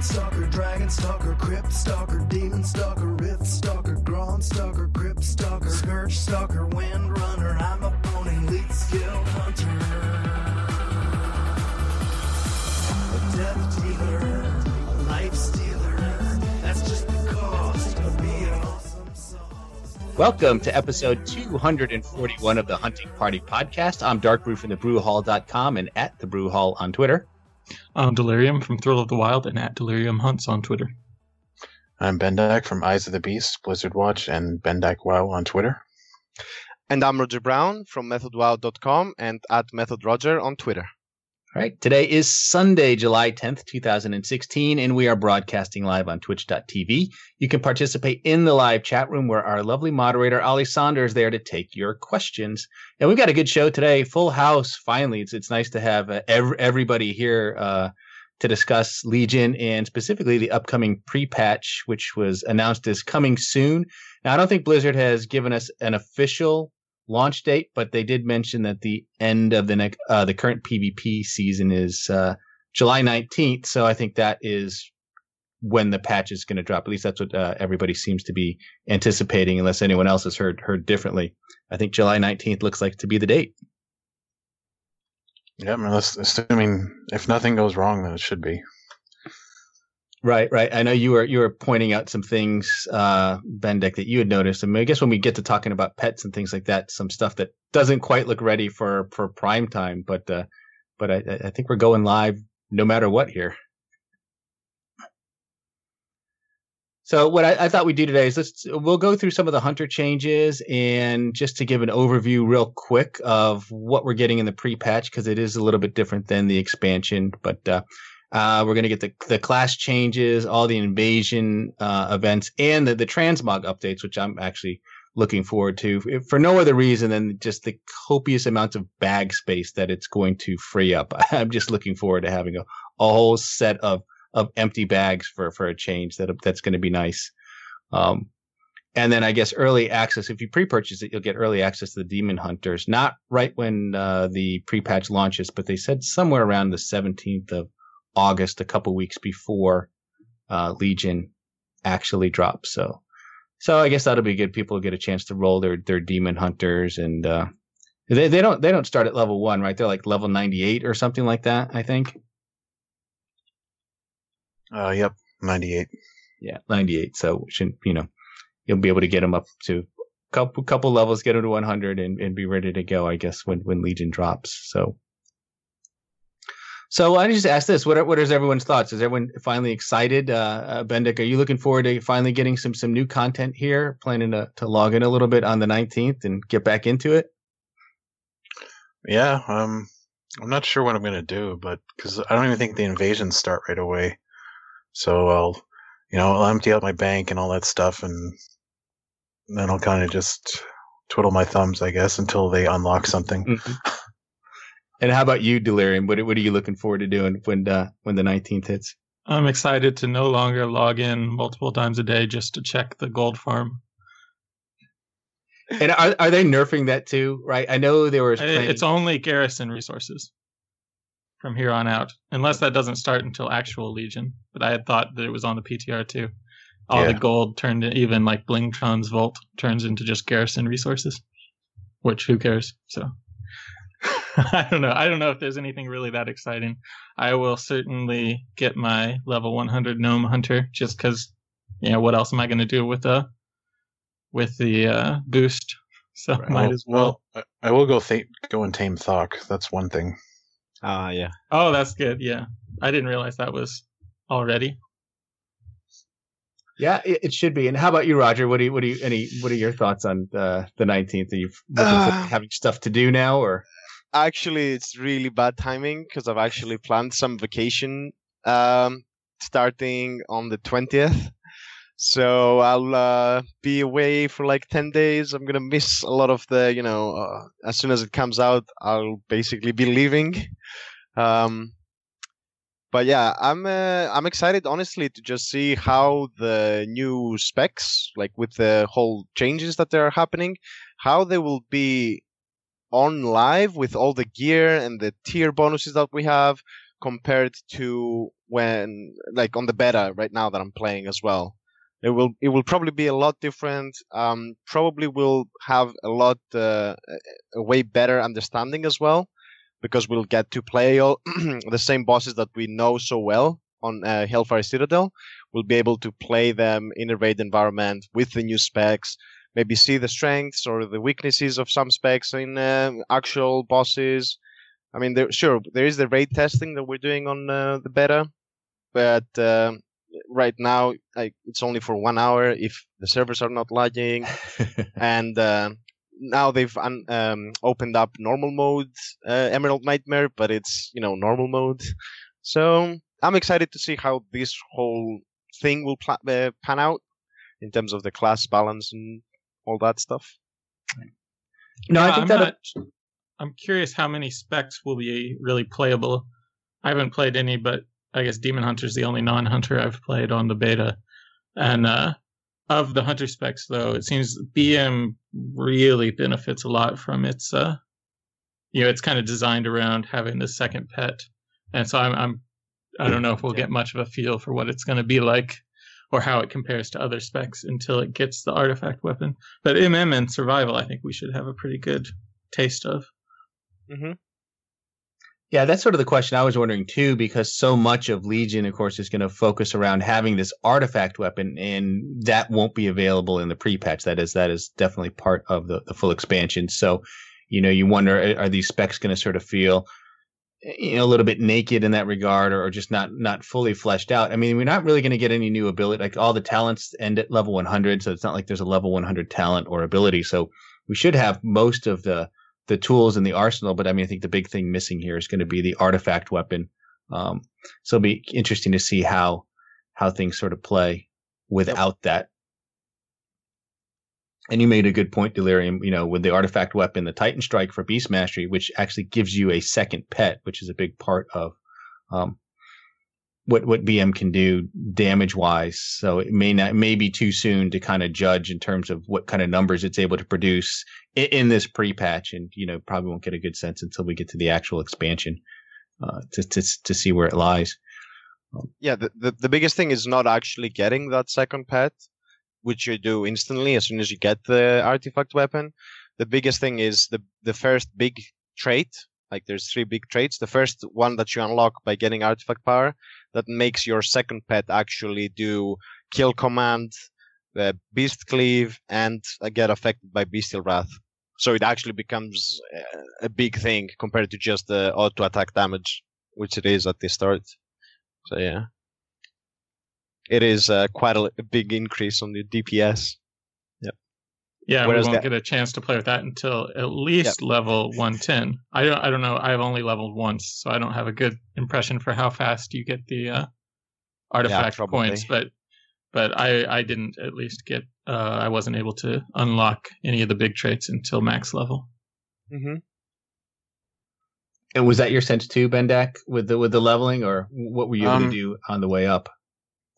Night Stalker, Dragon Stalker, Crypt Stalker, Demon Stalker, Rift Stalker, Gronn Stalker, Crypt Stalker, Scourge Stalker, Wind Runner. I'm a pony, lead skill hunter. A death dealer, a life stealer. That's just the cost of being awesome sauce. Welcome to episode 241 of the Hunting Party podcast. I'm Dark Brew from thebrewhall.com and at the Brew Hall on Twitter. I'm Delirium from Thrill of the Wild and at Delirium Hunts on Twitter. I'm Bendak from Eyes of the Beast, Blizzard Watch, and Bendak Wow on Twitter. And I'm Roger Brown from MethodWow.com and at MethodRoger on Twitter. All right, today is Sunday, July 10th, 2016, and we are broadcasting live on twitch.tv. You can participate in the live chat room where our lovely moderator, Ali Saunders, is there to take your questions. And we've got a good show today, full house. Finally, it's, it's nice to have uh, ev- everybody here uh, to discuss Legion and specifically the upcoming pre patch, which was announced as coming soon. Now, I don't think Blizzard has given us an official launch date, but they did mention that the end of the next, uh, the current PvP season is uh, July 19th. So I think that is when the patch is going to drop. At least that's what uh, everybody seems to be anticipating, unless anyone else has heard heard differently. I think July 19th looks like to be the date. Yeah, I mean, assuming if nothing goes wrong, then it should be. Right, right. I know you were you were pointing out some things, uh, Bendak, that you had noticed. I mean, I guess when we get to talking about pets and things like that, some stuff that doesn't quite look ready for for prime time, but uh, but I, I think we're going live no matter what here. So what I, I, thought we'd do today is let's we'll go through some of the hunter changes and just to give an overview real quick of what we're getting in the pre-patch because it is a little bit different than the expansion. But uh, uh, we're going to get the the class changes, all the invasion uh, events, and the the transmog updates, which I'm actually looking forward to for no other reason than just the copious amounts of bag space that it's going to free up. I'm just looking forward to having a, a whole set of of empty bags for for a change that that's going to be nice. Um, and then I guess early access. If you pre-purchase it, you'll get early access to the Demon Hunters. Not right when uh, the pre-patch launches, but they said somewhere around the 17th of August, a couple weeks before uh, Legion actually drops. So, so I guess that'll be good. People get a chance to roll their their Demon Hunters, and uh, they they don't they don't start at level one, right? They're like level 98 or something like that. I think. Uh, yep, 98. Yeah, 98. So, shouldn't you know, you'll be able to get them up to a couple couple levels, get them to 100, and, and be ready to go. I guess when when Legion drops. So. So I just ask this: what are, what is everyone's thoughts? Is everyone finally excited? Uh, uh, Bendak, are you looking forward to finally getting some some new content here? Planning to to log in a little bit on the nineteenth and get back into it. Yeah, um, I'm not sure what I'm gonna do, but because I don't even think the invasions start right away. So I'll, you know, I'll empty out my bank and all that stuff, and then I'll kind of just twiddle my thumbs, I guess, until they unlock something. Mm-hmm. And how about you, Delirium? What what are you looking forward to doing when uh, when the nineteenth hits? I'm excited to no longer log in multiple times a day just to check the gold farm. And are are they nerfing that too? Right? I know there was. Plenty... It's only garrison resources from here on out, unless that doesn't start until actual Legion. But I had thought that it was on the PTR too. All yeah. the gold turned even like Blingtron's vault turns into just garrison resources, which who cares? So I don't know. I don't know if there's anything really that exciting. I will certainly get my level 100 gnome hunter just because, you know, what else am I going to do with the with the uh, boost? So right. might as well. well. I will go th- go and tame Thok. That's one thing. Ah, uh, yeah. Oh, that's good. Yeah, I didn't realize that was already. Yeah, it, it, should be. And how about you, Roger? What do you, what do you, any, what are your thoughts on uh, the nineteenth? Are you uh, having stuff to do now, or? Actually, it's really bad timing because I've actually planned some vacation um, starting on the twentieth. So I'll uh, be away for like 10 days. I'm going to miss a lot of the, you know, uh, as soon as it comes out, I'll basically be leaving. Um, but yeah, I'm uh, I'm excited honestly to just see how the new specs, like with the whole changes that are happening, how they will be on live with all the gear and the tier bonuses that we have compared to when like on the beta right now that I'm playing as well. It will it will probably be a lot different. Um, probably will have a lot uh, a way better understanding as well, because we'll get to play all the same bosses that we know so well on uh, Hellfire Citadel. We'll be able to play them in a raid environment with the new specs. Maybe see the strengths or the weaknesses of some specs in uh, actual bosses. I mean, there, sure, there is the raid testing that we're doing on uh, the beta, but uh, right now like, it's only for one hour if the servers are not lagging and uh, now they've un- um, opened up normal mode uh, emerald nightmare but it's you know normal mode so i'm excited to see how this whole thing will pla- uh, pan out in terms of the class balance and all that stuff no, I think I'm that not- I'm curious how many specs will be really playable. I haven't played any, but I guess Demon Hunter is the only non-hunter I've played on the beta. And uh, of the hunter specs, though, it seems BM really benefits a lot from its, uh, you know, it's kind of designed around having the second pet, and so I'm, I'm I don't know if we'll get much of a feel for what it's going to be like or how it compares to other specs until it gets the artifact weapon. But MM and survival, I think we should have a pretty good taste of. mm-hmm. Yeah, that's sort of the question I was wondering too, because so much of Legion, of course, is going to focus around having this artifact weapon, and that won't be available in the pre-patch. That is, that is definitely part of the, the full expansion. So, you know, you wonder, are these specs going to sort of feel, you know, a little bit naked in that regard, or, or just not not fully fleshed out? I mean, we're not really going to get any new ability. Like all the talents end at level 100, so it's not like there's a level 100 talent or ability. So we should have most of the the tools in the arsenal. But I mean, I think the big thing missing here is going to be the artifact weapon. Um, so it'll be interesting to see how how things sort of play without that. And you made a good point, Delirium. You know, with the artifact weapon, the Titan Strike for Beast Mastery, which actually gives you a second pet, which is a big part of um, what what BM can do damage wise. So it may not may be too soon to kind of judge in terms of what kind of numbers it's able to produce in, in this pre patch, and you know probably won't get a good sense until we get to the actual expansion uh, to to to see where it lies. yeah the, the, the biggest thing is not actually getting that second pet which you do instantly as soon as you get the artifact weapon. The biggest thing is the the first big trait like there's three big traits. The first one that you unlock by getting artifact power that makes your second pet actually do kill command uh, beast cleave and uh, get affected by bestial wrath. So it actually becomes uh, a big thing compared to just the auto attack damage which it is at the start. So yeah, it is uh, quite a, a big increase on the DPS. Yep. Yeah, Whereas we won't that- get a chance to play with that until at least level 110. I don't, I don't know. I've only leveled once, so I don't have a good impression for how fast you get the uh, artifact probably. points. But but I I didn't at least get. Uh, I wasn't able to unlock any of the big traits until max level. Mm-hmm. And was that your sense too, Bendak, with the with the leveling, or what were you able Um, to do on the way up?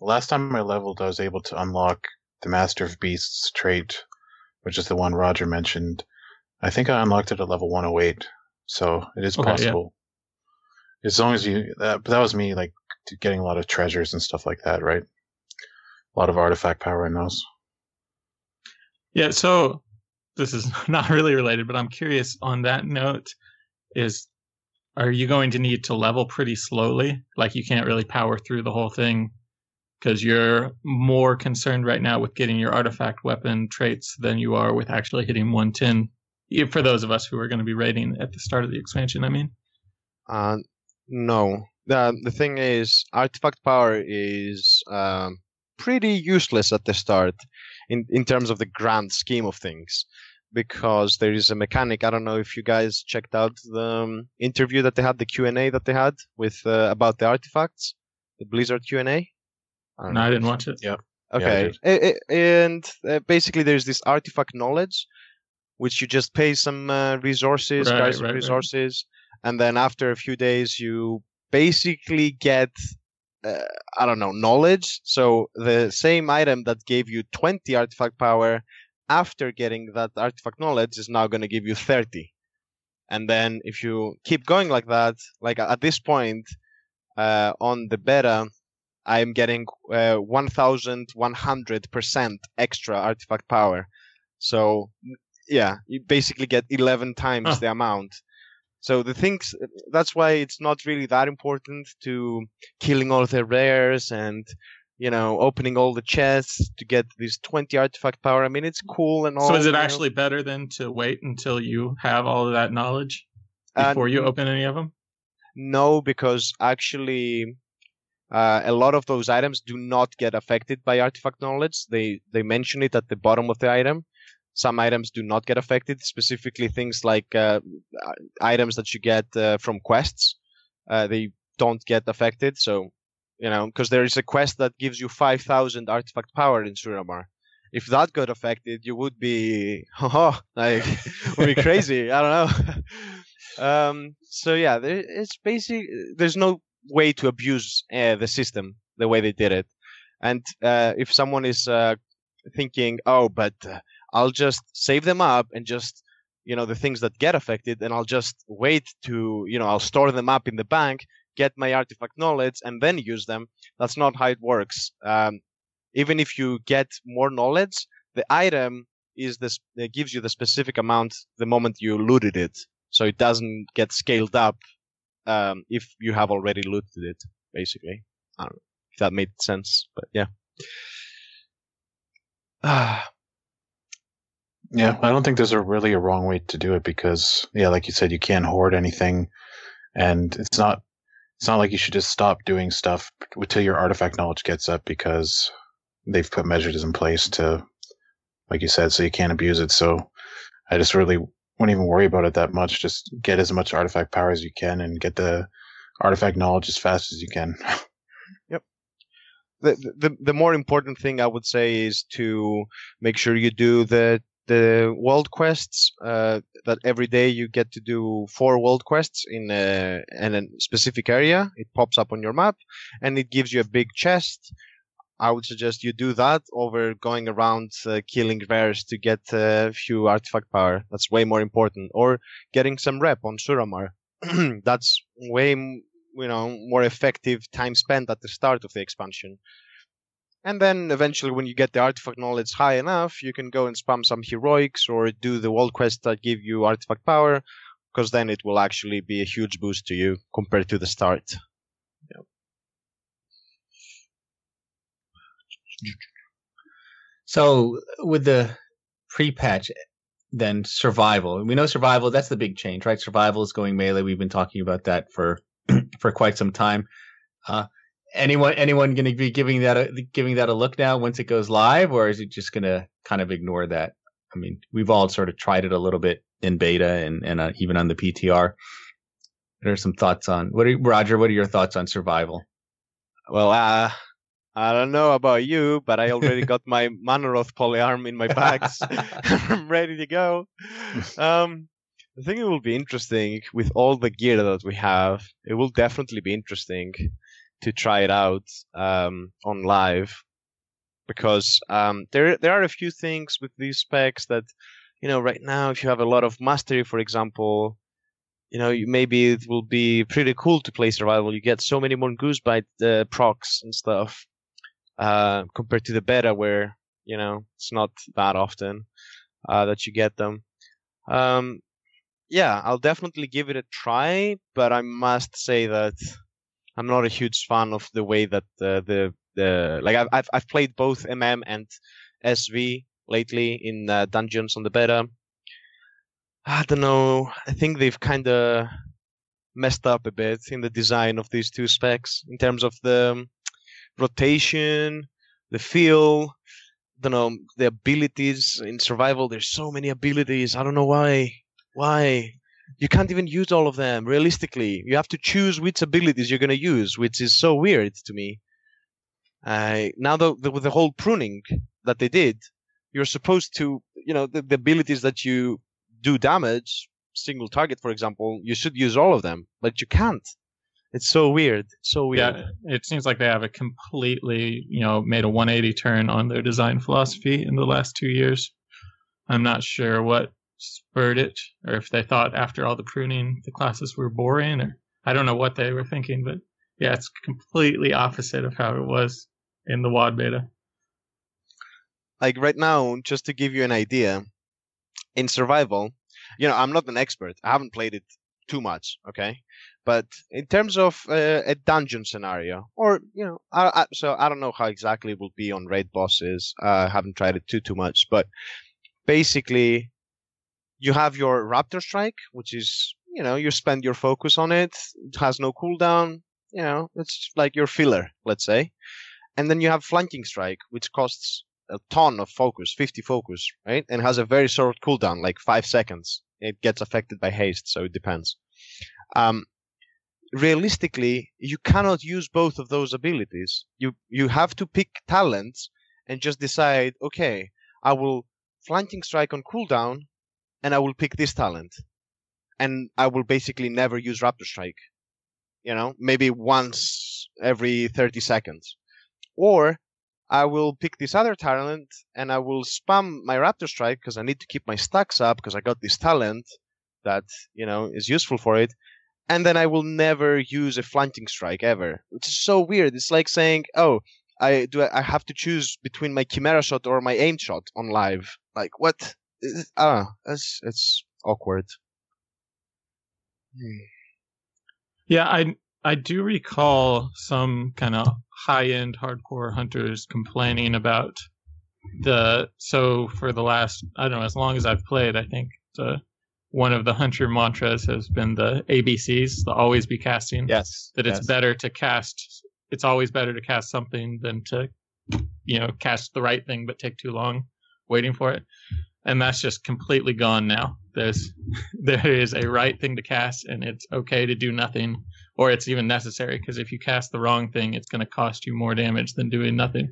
Last time I leveled, I was able to unlock the Master of Beasts trait, which is the one Roger mentioned. I think I unlocked it at level 108, so it is Okay, yeah. possible. As long as you, that, but that was me like getting a lot of treasures and stuff like that, right? A lot of artifact power in those. Yeah, so this is not really related, but I'm curious on that note is are you going to need to level pretty slowly? Like you can't really power through the whole thing because you're more concerned right now with getting your artifact weapon traits than you are with actually hitting 110. For those of us who are going to be raiding at the start of the expansion, I mean. Uh, no. The the thing is, artifact power is um, pretty useless at the start, in in terms of the grand scheme of things, because there is a mechanic. I don't know if you guys checked out the um, interview that they had, the Q and A that they had with uh, about the artifacts, the Blizzard Q and A. No, I didn't watch it. Yeah. I Okay. A- a- and uh, basically, there's this artifact knowledge, which you just pay some uh, resources, Right, guys, some right, right. resources, and then after a few days, you basically get, uh, I don't know, knowledge. So the same item that gave you 20 artifact power, after getting that artifact knowledge, is now going to give you 30. And then if you keep going like that, like at this point, uh, on the beta, I'm getting uh, 1,100% extra artifact power. So, yeah, you basically get 11 times Huh. the amount. So the things that's why it's not really that important to killing all the rares and you know opening all the chests to get these 20 artifact power. I mean, it's cool and all. So is it know. actually better than to wait until you have all of that knowledge Uh, before you open any of them? No, because actually, uh, a lot of those items do not get affected by artifact knowledge. They they mention it at the bottom of the item. Some items do not get affected. Specifically, things like uh, uh, items that you get uh, from quests, uh, they don't get affected. So, you know, because there is a quest that gives you five thousand artifact power in Suramar. If that got affected, you would be, oh, like, would be crazy. I don't know. um, so yeah, there, it's basic. There's no way to abuse uh, the system the way they did it. And uh, if someone is uh, thinking, oh, but uh, I'll just save them up and just, you know, the things that get affected, and I'll just wait to, you know, I'll store them up in the bank, get my artifact knowledge, and then use them. That's not how it works. Um, even if you get more knowledge, the item is this gives you the specific amount the moment you looted it, so it doesn't get scaled up um, if you have already looted it. Basically, I don't know if that made sense, but yeah. Ah, Yeah, I don't think there's a really a wrong way to do it because yeah, like you said, you can't hoard anything, and it's not it's not like you should just stop doing stuff until your artifact knowledge gets up because they've put measures in place to, like you said, so you can't abuse it. So I just really wouldn't even worry about it that much. Just get as much artifact power as you can and get the artifact knowledge as fast as you can. Yep. The, the the more important thing I would say is to make sure you do the the world quests. Uh, that every day you get to do four world quests in a in a specific area. It pops up on your map, and it gives you a big chest. I would suggest you do that over going around uh, killing rares to get a few artifact power. That's way more important. Or getting some rep on Suramar. That's way you know more effective time spent at the start of the expansion. And then eventually, when you get the artifact knowledge high enough, you can go and spam some heroics or do the world quests that give you artifact power, because then it will actually be a huge boost to you compared to the start. So with the pre-patch, then survival. We know survival. That's the big change, right? Survival is going melee. We've been talking about that for for quite some time. Uh, anyone anyone going to be giving that a, giving that a look now once it goes live, or is it just going to kind of ignore that? I mean, we've all sort of tried it a little bit in beta and and uh, even on the PTR. What are some thoughts on what are, Roger? What are your thoughts on survival? Well, uh, I don't know about you, but I already got my Mannoroth polearm in my bags. I'm ready to go. Um, I think it will be interesting with all the gear that we have. It will definitely be interesting to try it out um, on live because um, there there are a few things with these specs that you know right now if you have a lot of mastery, for example, you know you, maybe it will be pretty cool to play survival. You get so many more goose bite uh, procs and stuff uh, compared to the beta where you know it's not that often uh, that you get them. Um, yeah, I'll definitely give it a try, but I must say that I'm not a huge fan of the way that uh, the the like I've I've I've played both MM and SV lately in uh, dungeons on the beta. I don't know. I think they've kind of messed up a bit in the design of these two specs in terms of the rotation, the feel. I don't know the abilities in survival. There's so many abilities. I don't know why. Why? You can't even use all of them realistically. You have to choose which abilities you're going to use, which is so weird to me. Uh, now, the, the, with the whole pruning that they did, you're supposed to, you know, the, the abilities that you do damage, single target, for example, you should use all of them, but you can't. It's so weird. So weird. Yeah, it seems like they have a completely, you know, made a 180 turn on their design philosophy in the last two years. I'm not sure what spurred it, or if they thought after all the pruning the classes were boring, or I don't know what they were thinking, but Yeah, it's completely opposite of how it was in the WoD beta. Like right now, just to give you an idea, in survival, you know, I'm not an expert. I haven't played it too much, okay? But in terms of uh, a dungeon scenario, or you know, I, I, so I don't know how exactly it will be on raid bosses. I haven't tried it too too much, but basically, you have your Raptor Strike, which is you know you spend your focus on it. It has no cooldown. You know, it's like your filler, let's say, and then you have Flanking Strike, which costs a ton of focus, 50 focus, right? And has a very short cooldown, like five seconds. It gets affected by haste, so it depends. Um, realistically, you cannot use both of those abilities. You you have to pick talents and just decide, okay, I will flanking strike on cooldown, and I will pick this talent, and I will basically never use raptor strike. You know, maybe once every 30 seconds, or I will pick this other talent and I will spam my raptor strike because I need to keep my stacks up because I got this talent that you know is useful for it and then I will never use a flanking strike ever, which is so weird. It's like saying, "Oh, I do. I have to choose between my chimera shot or my aim shot on live." Like what? Ah, it's it's awkward. Hmm. Yeah, I I do recall some kind of high end hardcore hunters complaining about the so for the last I don't know as long as I've played I think the one of the hunter mantras has been the ABCs, the always be casting. Yes. That it's yes. better to cast it's always better to cast something than to you know, cast the right thing but take too long waiting for it. And that's just completely gone now. There's there is a right thing to cast and it's okay to do nothing or it's even necessary because if you cast the wrong thing it's going to cost you more damage than doing nothing.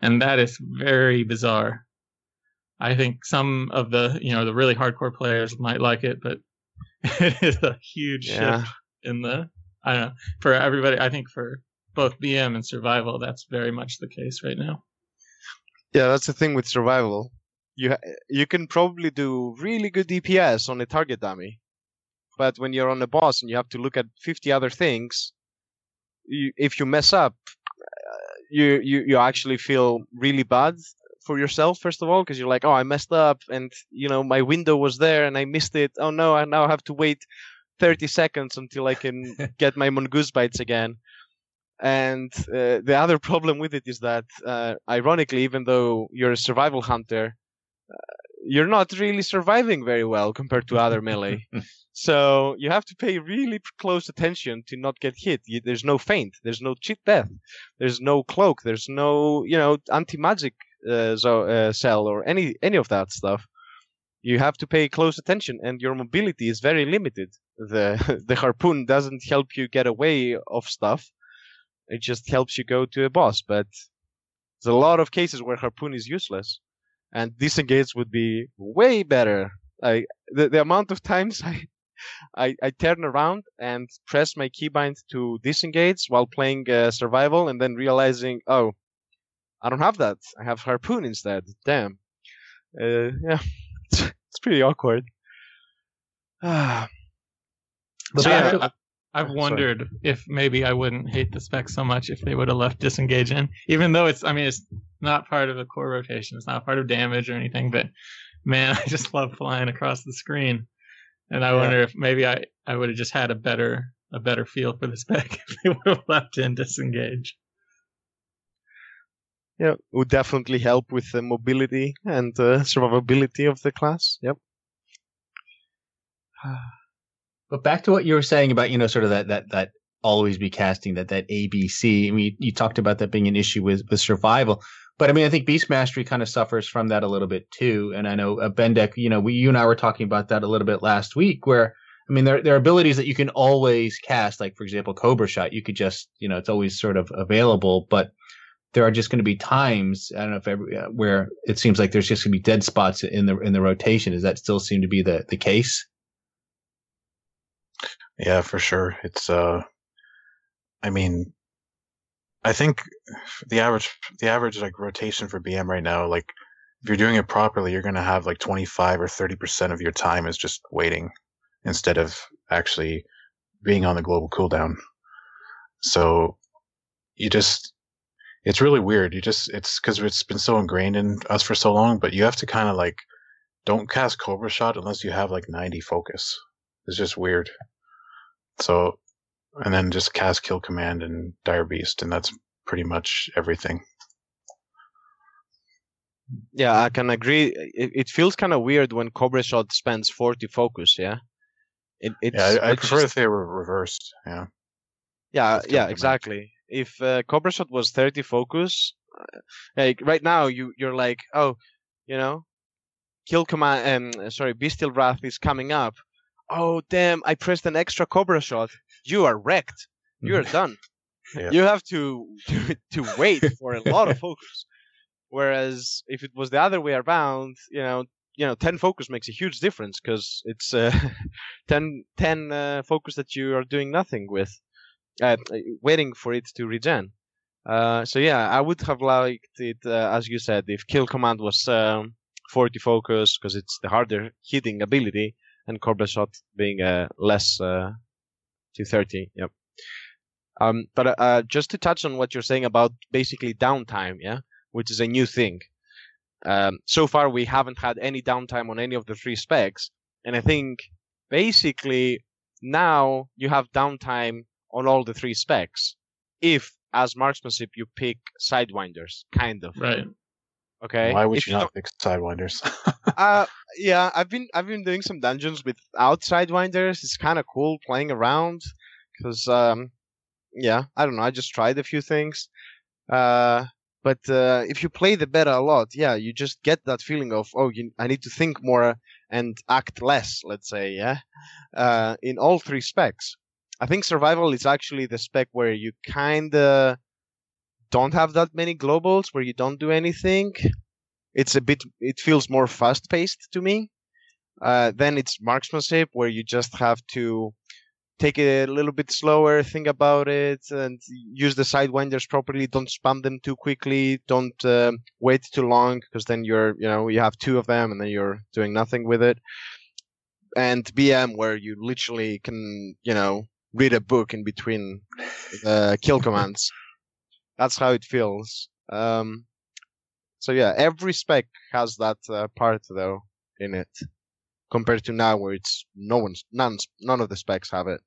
And that is very bizarre. I think some of the you know the really hardcore players might like it, but it is a huge yeah. shift in the I don't know for everybody. I think for both BM and survival, that's very much the case right now. Yeah, that's the thing with survival. You you can probably do really good DPS on a target dummy, but when you're on a boss and you have to look at 50 other things, you, if you mess up, uh, you you you actually feel really bad for yourself first of all because you're like oh i messed up and you know my window was there and i missed it. Oh no i now have to wait 30 seconds until i can get my mongoose bites again. And uh, the other problem with it is that uh, ironically even though you're a survival hunter you're not really surviving very well compared to other melee. So you have to pay really close attention to not get hit. There's no feint. There's no cheat death. There's no cloak. There's no you know anti-magic uh, so, uh, cell or any any of that stuff, you have to pay close attention, and your mobility is very limited. the The harpoon doesn't help you get away of stuff; it just helps you go to a boss. But there's a lot of cases where harpoon is useless, and disengage would be way better. I the, the amount of times I I, I turn around and press my keybind to disengage while playing uh, survival, and then realizing, oh, I don't have that. I have harpoon instead. Damn. Uh, yeah, it's, it's pretty awkward. but so yeah, I, have wondered sorry. if maybe I wouldn't hate the spec so much if they would have left disengage in, even though it's. I mean, it's not part of the core rotation. It's not part of damage or anything. But man, I just love flying across the screen, and I yeah. wonder if maybe I I would have just had a better a better feel for the spec if they would have left in disengage yeah, would definitely help with the mobility and uh, survivability of the class. Yep. but back to what you were saying about you know sort of that that that always be casting that that ABC. I mean, you talked about that being an issue with with survival, but I mean, I think Beast Mastery kind of suffers from that a little bit too. And I know uh, Bendak, you know, we you and I were talking about that a little bit last week, where I mean, there there are abilities that you can always cast, like for example, Cobra Shot. You could just you know it's always sort of available, but there are just going to be times I don't know if every, uh, where it seems like there's just going to be dead spots in the in the rotation. Does that still seem to be the the case? Yeah, for sure. It's uh, I mean, I think the average the average like rotation for BM right now, like if you're doing it properly, you're to have like 25 or 30 percent of your time is just waiting instead of actually being on the global cooldown. So you just it's really weird. You just it's because it's been so ingrained in us for so long, but you have to kind of like don't cast Cobra Shot unless you have like 90 focus. It's just weird. So, and then just cast Kill Command and Dire Beast, and that's pretty much everything. Yeah, I can agree. It, it feels kind of weird when Cobra Shot spends 40 focus, yeah? It, it's, yeah, I, I prefer just- if they were reversed. Yeah. Yeah, yeah, exactly. If uh, Cobra Shot was 30 focus, uh, like right now you you're like, oh, you know, kill command. Um, sorry, Bestial Wrath is coming up. Oh damn! I pressed an extra Cobra Shot. You are wrecked. You are done. Yeah. You have to, to to wait for a lot of focus. Whereas if it was the other way around, you know, you know, 10 focus makes a huge difference because it's uh, 10, 10 uh, focus that you are doing nothing with uh, waiting for it to regen. Uh, so yeah, I would have liked it, uh, as you said, if kill command was um, 40 focus because it's the harder hitting ability, and Cobra shot being a less uh, to 30. Yep. Um, but uh, just to touch on what you're saying about basically downtime, yeah, which is a new thing. Um, so far, we haven't had any downtime on any of the three specs, and I think basically now you have downtime on all the three specs. If as marksmanship you pick sidewinders, kind of. Right. Okay. Why would If you not pick Sidewinders? uh, yeah, I've been I've been doing some dungeons with outside winders. It's kind of cool playing around because um, yeah, I don't know. I just tried a few things. Uh, but uh, if you play the beta a lot, yeah, you just get that feeling of oh, you, I need to think more and act less. Let's say, yeah, uh, in all three specs. I think survival is actually the spec where you kind of don't have that many globals, where you don't do anything it's a bit it feels more fast paced to me uh, then it's marksmanship where you just have to take it a little bit slower think about it and use the sidewinders properly. Don't spam them too quickly. Don't um, wait too long because then you're you know you have two of them and then you're doing nothing with it. And bm where you literally can you know read a book in between uh, kill commands. That's how it feels. Um, so yeah, every spec has that uh, part though in it, compared to now where it's no one's none none of the specs have it.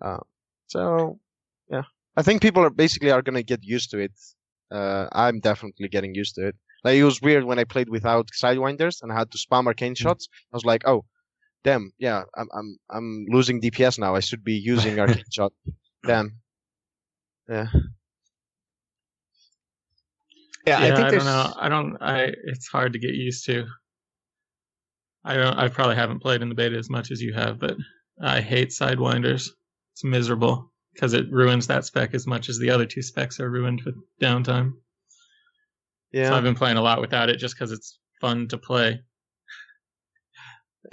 Uh, so yeah, I think people are basically are gonna get used to it. Uh, I'm definitely getting used to it. Like it was weird when I played without sidewinders and I had to spam arcane shots. I was like, oh, damn, yeah, I'm I'm I'm losing DPS now. I should be using arcane shot. Damn. Yeah. Yeah, Yeah, I think I, don't know. I don't. I. It's hard to get used to. I don't. I probably haven't played in the beta as much as you have, but I hate sidewinders. It's miserable because it ruins that spec as much as the other two specs are ruined with downtime. Yeah. So I've been playing a lot without it just because it's fun to play.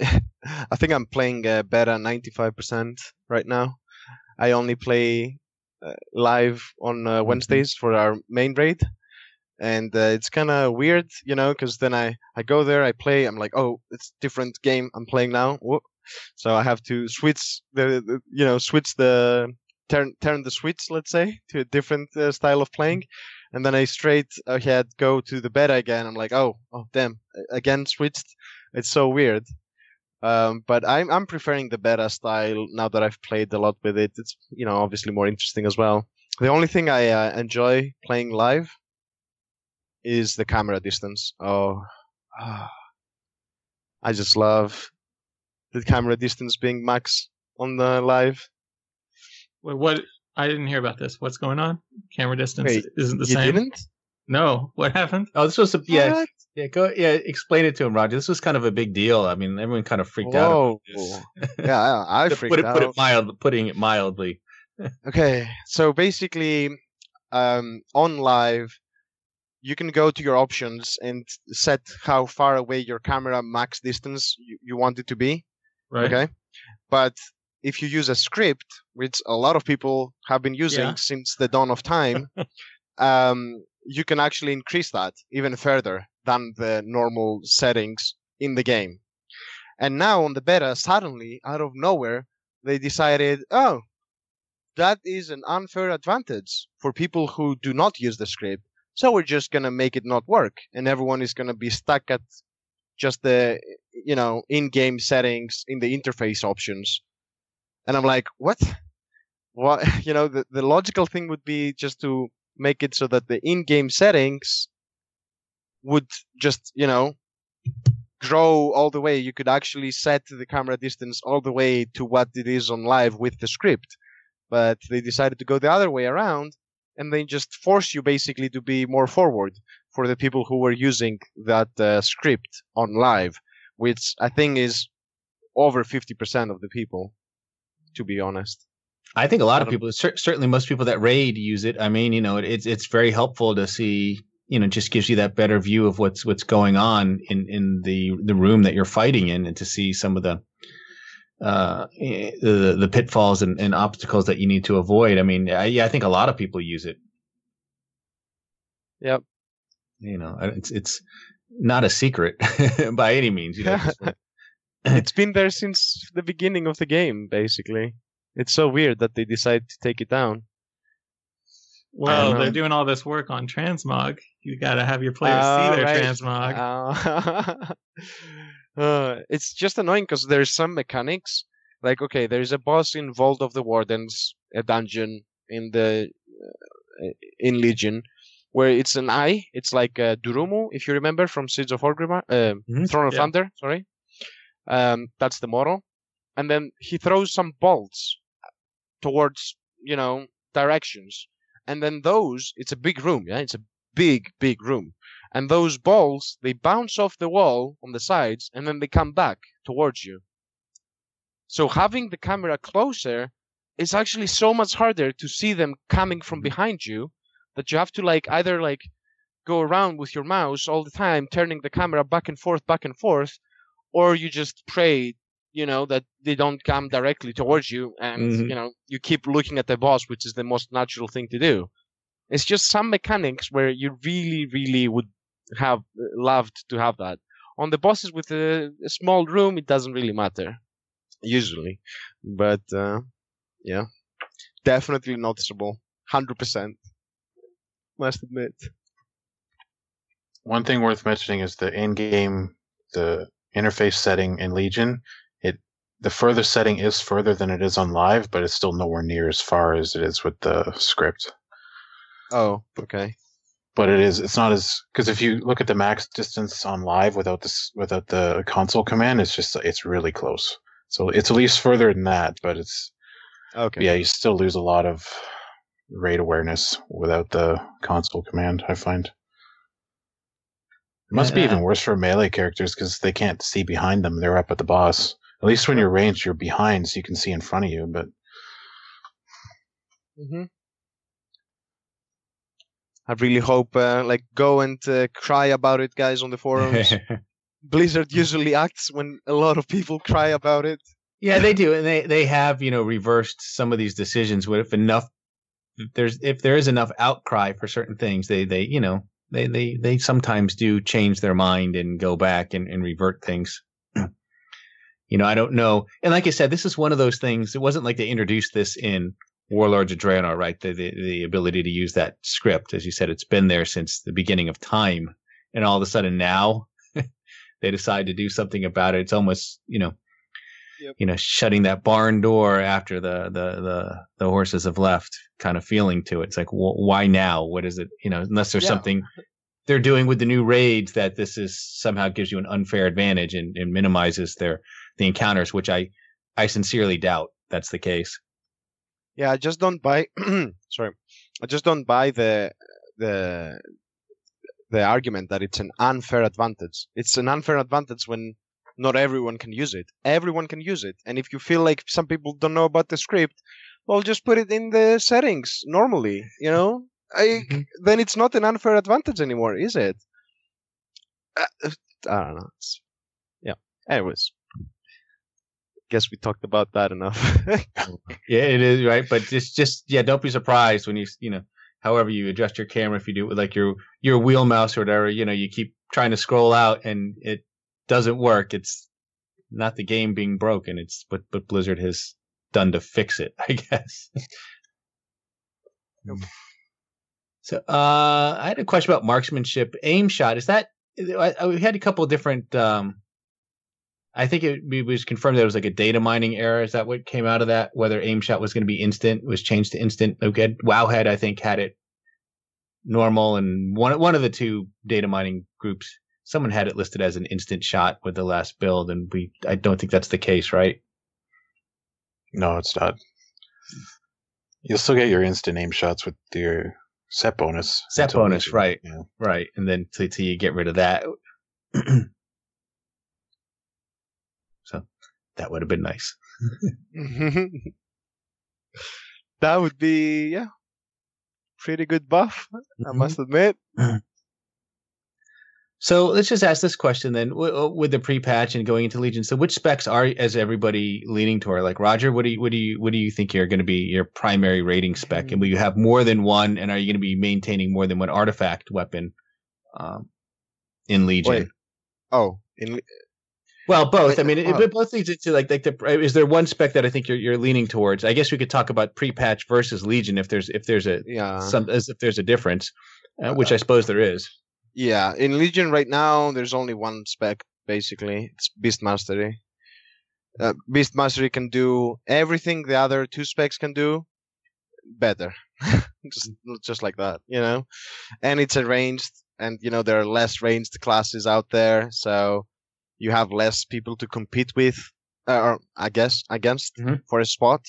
I think I'm playing uh, beta 95% right now. I only play uh, live on uh, Wednesdays for our main raid. And uh, it's kind of weird, you know, because then I, I go there, I play, I'm like, oh, it's different game I'm playing now. Whoop. So I have to switch the, the you know, switch the, turn turn the switch, let's say, to a different uh, style of playing. And then I straight ahead go to the beta again. I'm like, oh, oh, damn, again switched. It's so weird. Um, but I'm I'm preferring the beta style now that I've played a lot with it. It's you know obviously more interesting as well. The only thing I uh, enjoy playing live is the camera distance. Oh, ah. I just love the camera distance being max on the live. Wait, what? I didn't hear about this. What's going on? Camera distance Wait, isn't the you same. didn't? No. What happened? oh, this was a yeah What? yeah go yeah explain it to him, Roger. This was kind of a big deal. I mean, everyone kind of freaked out. Whoa. about this. yeah, I, I To freaked put it out. put it mild, putting it mildly. Okay, so basically, um, on live, you can go to your options and set how far away your camera max distance you, you want it to be. Right. Okay, but if you use a script, which a lot of people have been using Yeah. since the dawn of time, um, you can actually increase that even further than the normal settings in the game. And now on the beta, suddenly out of nowhere, they decided, oh, that is an unfair advantage for people who do not use the script. So we're just gonna make it not work, and everyone is gonna be stuck at just the you know in-game settings in the interface options. And I'm like, what? What? You know, the the logical thing would be just to make it so that the in-game settings would just you know grow all the way. You could actually set the camera distance all the way to what it is on live with the script. But they decided to go the other way around and they just force you basically to be more forward for the people who were using that uh, script on live, which I think is over 50% of the people, to be honest. I think a lot of people, certainly most people that raid use it. I mean, you know, it's it's very helpful to see you know just gives you that better view of what's what's going on in in the the room that you're fighting in and to see some of the uh, the the pitfalls and, and obstacles that you need to avoid. I mean, I, yeah, I think a lot of people use it. Yep. You know, it's it's not a secret by any means. You know, it's been there since the beginning of the game, basically. It's so weird that they decided to take it down. Well, they're doing all this work on transmog. You got to have your players uh, see their right. transmog. Uh, uh, it's just annoying because there's some mechanics. Like, okay, there's a boss in Vault of the Wardens, a dungeon in the uh, in Legion, where it's an eye. It's like uh, Durumu, if you remember from Siege of Orgrimmar, uh, mm-hmm. Throne of yeah. Thunder. Sorry, um, that's the model. And then he throws some bolts towards you know directions and then those it's a big room yeah it's a big big room. And those balls they bounce off the wall on the sides and then they come back towards you. So having the camera closer is actually so much harder to see them coming from behind you that you have to like either like go around with your mouse all the time turning the camera back and forth back and forth or you just pray you know that they don't come directly towards you and mm-hmm. you know you keep looking at the boss which is the most natural thing to do it's just some mechanics where you really really would have loved to have that. On the bosses with a, a small room it doesn't really matter usually. But uh, yeah definitely noticeable 100% must admit. One thing worth mentioning is the in-game the interface setting in legion. It the further setting is further than it is on live, but it's still nowhere near as far as it is with the script. Oh, okay. But it is. It's not as because if you look at the max distance on live without this without the console command, it's just it's really close. So it's at least further than that, but it's okay. Yeah, you still lose a lot of raid awareness without the console command. I find. It must yeah. be even worse for melee characters because they can't see behind them. They're up at the boss. At least when you're ranged, you're behind, so you can see in front of you. But mm-hmm. I really hope, uh, like, go and uh, cry about it, guys, on the forums. Blizzard usually acts when a lot of people cry about it. Yeah, they do, and they they have you know reversed some of these decisions. But if enough, if there's if there is enough outcry for certain things, they they you know they they they sometimes do change their mind and go back and, and revert things. You know, I don't know. And like I said, this is one of those things. It wasn't like they introduced this in Warlords of Draenor, right? The, the, the ability to use that script, as you said, it's been there since the beginning of time, and all of a sudden now they decide to do something about it. It's almost you know, yep. you know, shutting that barn door after the the the the horses have left, kind of feeling to it. It's like, wh- why now? What is it? You know, unless there's yeah. something they're doing with the new raids that this is somehow gives you an unfair advantage and, and minimizes their the encounters, which I I sincerely doubt that's the case. Yeah, I just don't buy. sorry, I just don't buy the the the argument that it's an unfair advantage. It's an unfair advantage when not everyone can use it. Everyone can use it, and if you feel like some people don't know about the script, well, just put it in the settings normally. You know, I, mm-hmm. then it's not an unfair advantage anymore, is it? Uh, I don't know. It's, yeah. Anyways, guess we talked about that enough. yeah, it is right, but just just yeah, don't be surprised when you you know, however you adjust your camera if you do it with like your your wheel mouse or whatever, you know, you keep trying to scroll out and it doesn't work. It's not the game being broken. It's what what Blizzard has done to fix it, I guess. So uh, I had a question about marksmanship. Aim shot is that? I, I, we had a couple of different. Um, I think it, it was confirmed that it was like a data mining error. Is that what came out of that? Whether aim shot was going to be instant, was changed to instant. Okay, Wowhead I think had it normal, and one one of the two data mining groups, someone had it listed as an instant shot with the last build, and we I don't think that's the case, right? No, it's not. You'll still get your instant aim shots with your set bonus. Set bonus, right. Yeah. Right, and then till, till you get rid of that. so that would have been nice. that would be yeah, pretty good buff. Mm-hmm. I must admit. So let's just ask this question then: uh, with the pre-patch and going into Legion. So which specs are as everybody leaning toward? Like Roger, what do you what do you what do you think you're going to be your primary raiding spec? And will you have more than one? And are you going to be maintaining more than one artifact weapon um, in Legion? Wait. Oh, in Well, both. I Wait, mean, it, it both leads into like like the. Is there one spec that I think you're you're leaning towards? I guess we could talk about pre-patch versus Legion if there's if there's a yeah. some as if there's a difference, uh, which I suppose there is. Yeah, in Legion right now, there's only one spec basically. It's Beast Mastery. Uh, Beast Mastery can do everything the other two specs can do, better. just just like that, you know. And it's arranged, and you know there are less ranged classes out there, so you have less people to compete with, uh, or I guess against Mhm. for a spot.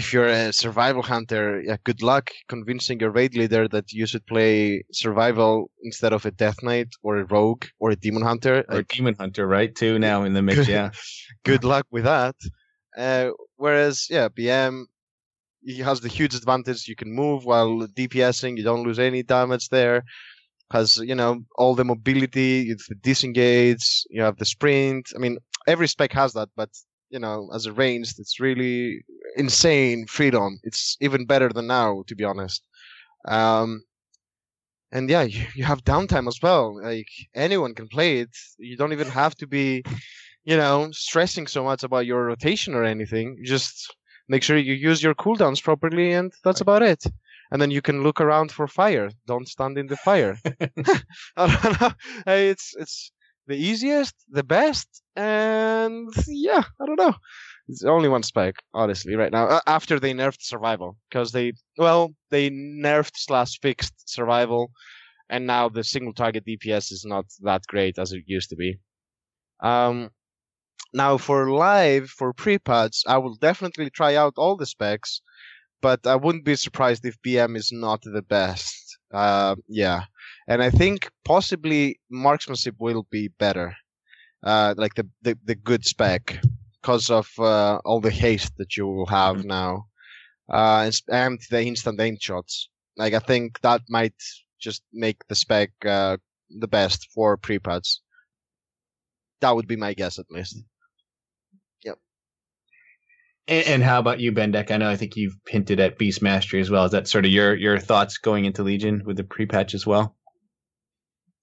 If you're a survival hunter, yeah, good luck convincing your raid leader that you should play survival instead of a death knight or a rogue or a demon hunter. Or Like, Demon Hunter, right? Too now in the mix. Yeah. good luck with that. Uh, whereas, yeah, BM he has the huge advantage you can move while DPSing. You don't lose any damage there. Has you know all the mobility, it's the disengage. You have the sprint. I mean, every spec has that, but you know, as a ranged, it's really insane freedom. It's even better than now, to be honest. Um, and yeah, you, you have downtime as well. Like anyone can play it. You don't even have to be, you know, stressing so much about your rotation or anything. You just make sure you use your cooldowns properly, and that's about it. And then you can look around for fire. Don't stand in the fire. I don't know. It's it's the easiest, the best, and yeah, I don't know. It's only one spec, honestly, right now. Uh, after they nerfed survival, because they well they nerfed slash fixed survival, and now the single target DPS is not that great as it used to be. Um, now for live for pre-patch, I will definitely try out all the specs, but I wouldn't be surprised if BM is not the best. Uh, yeah, and I think possibly marksmanship will be better, uh, like the the, the good spec because of uh, all the haste that you will have now, uh, and, and the instant aim shots. Like I think that might just make the spec uh, the best for pre-patch. That would be my guess, at least. And, and how about you, Bendak? I know I think you've hinted at Beast Mastery as well. Is that sort of your your thoughts going into Legion with the pre-patch as well?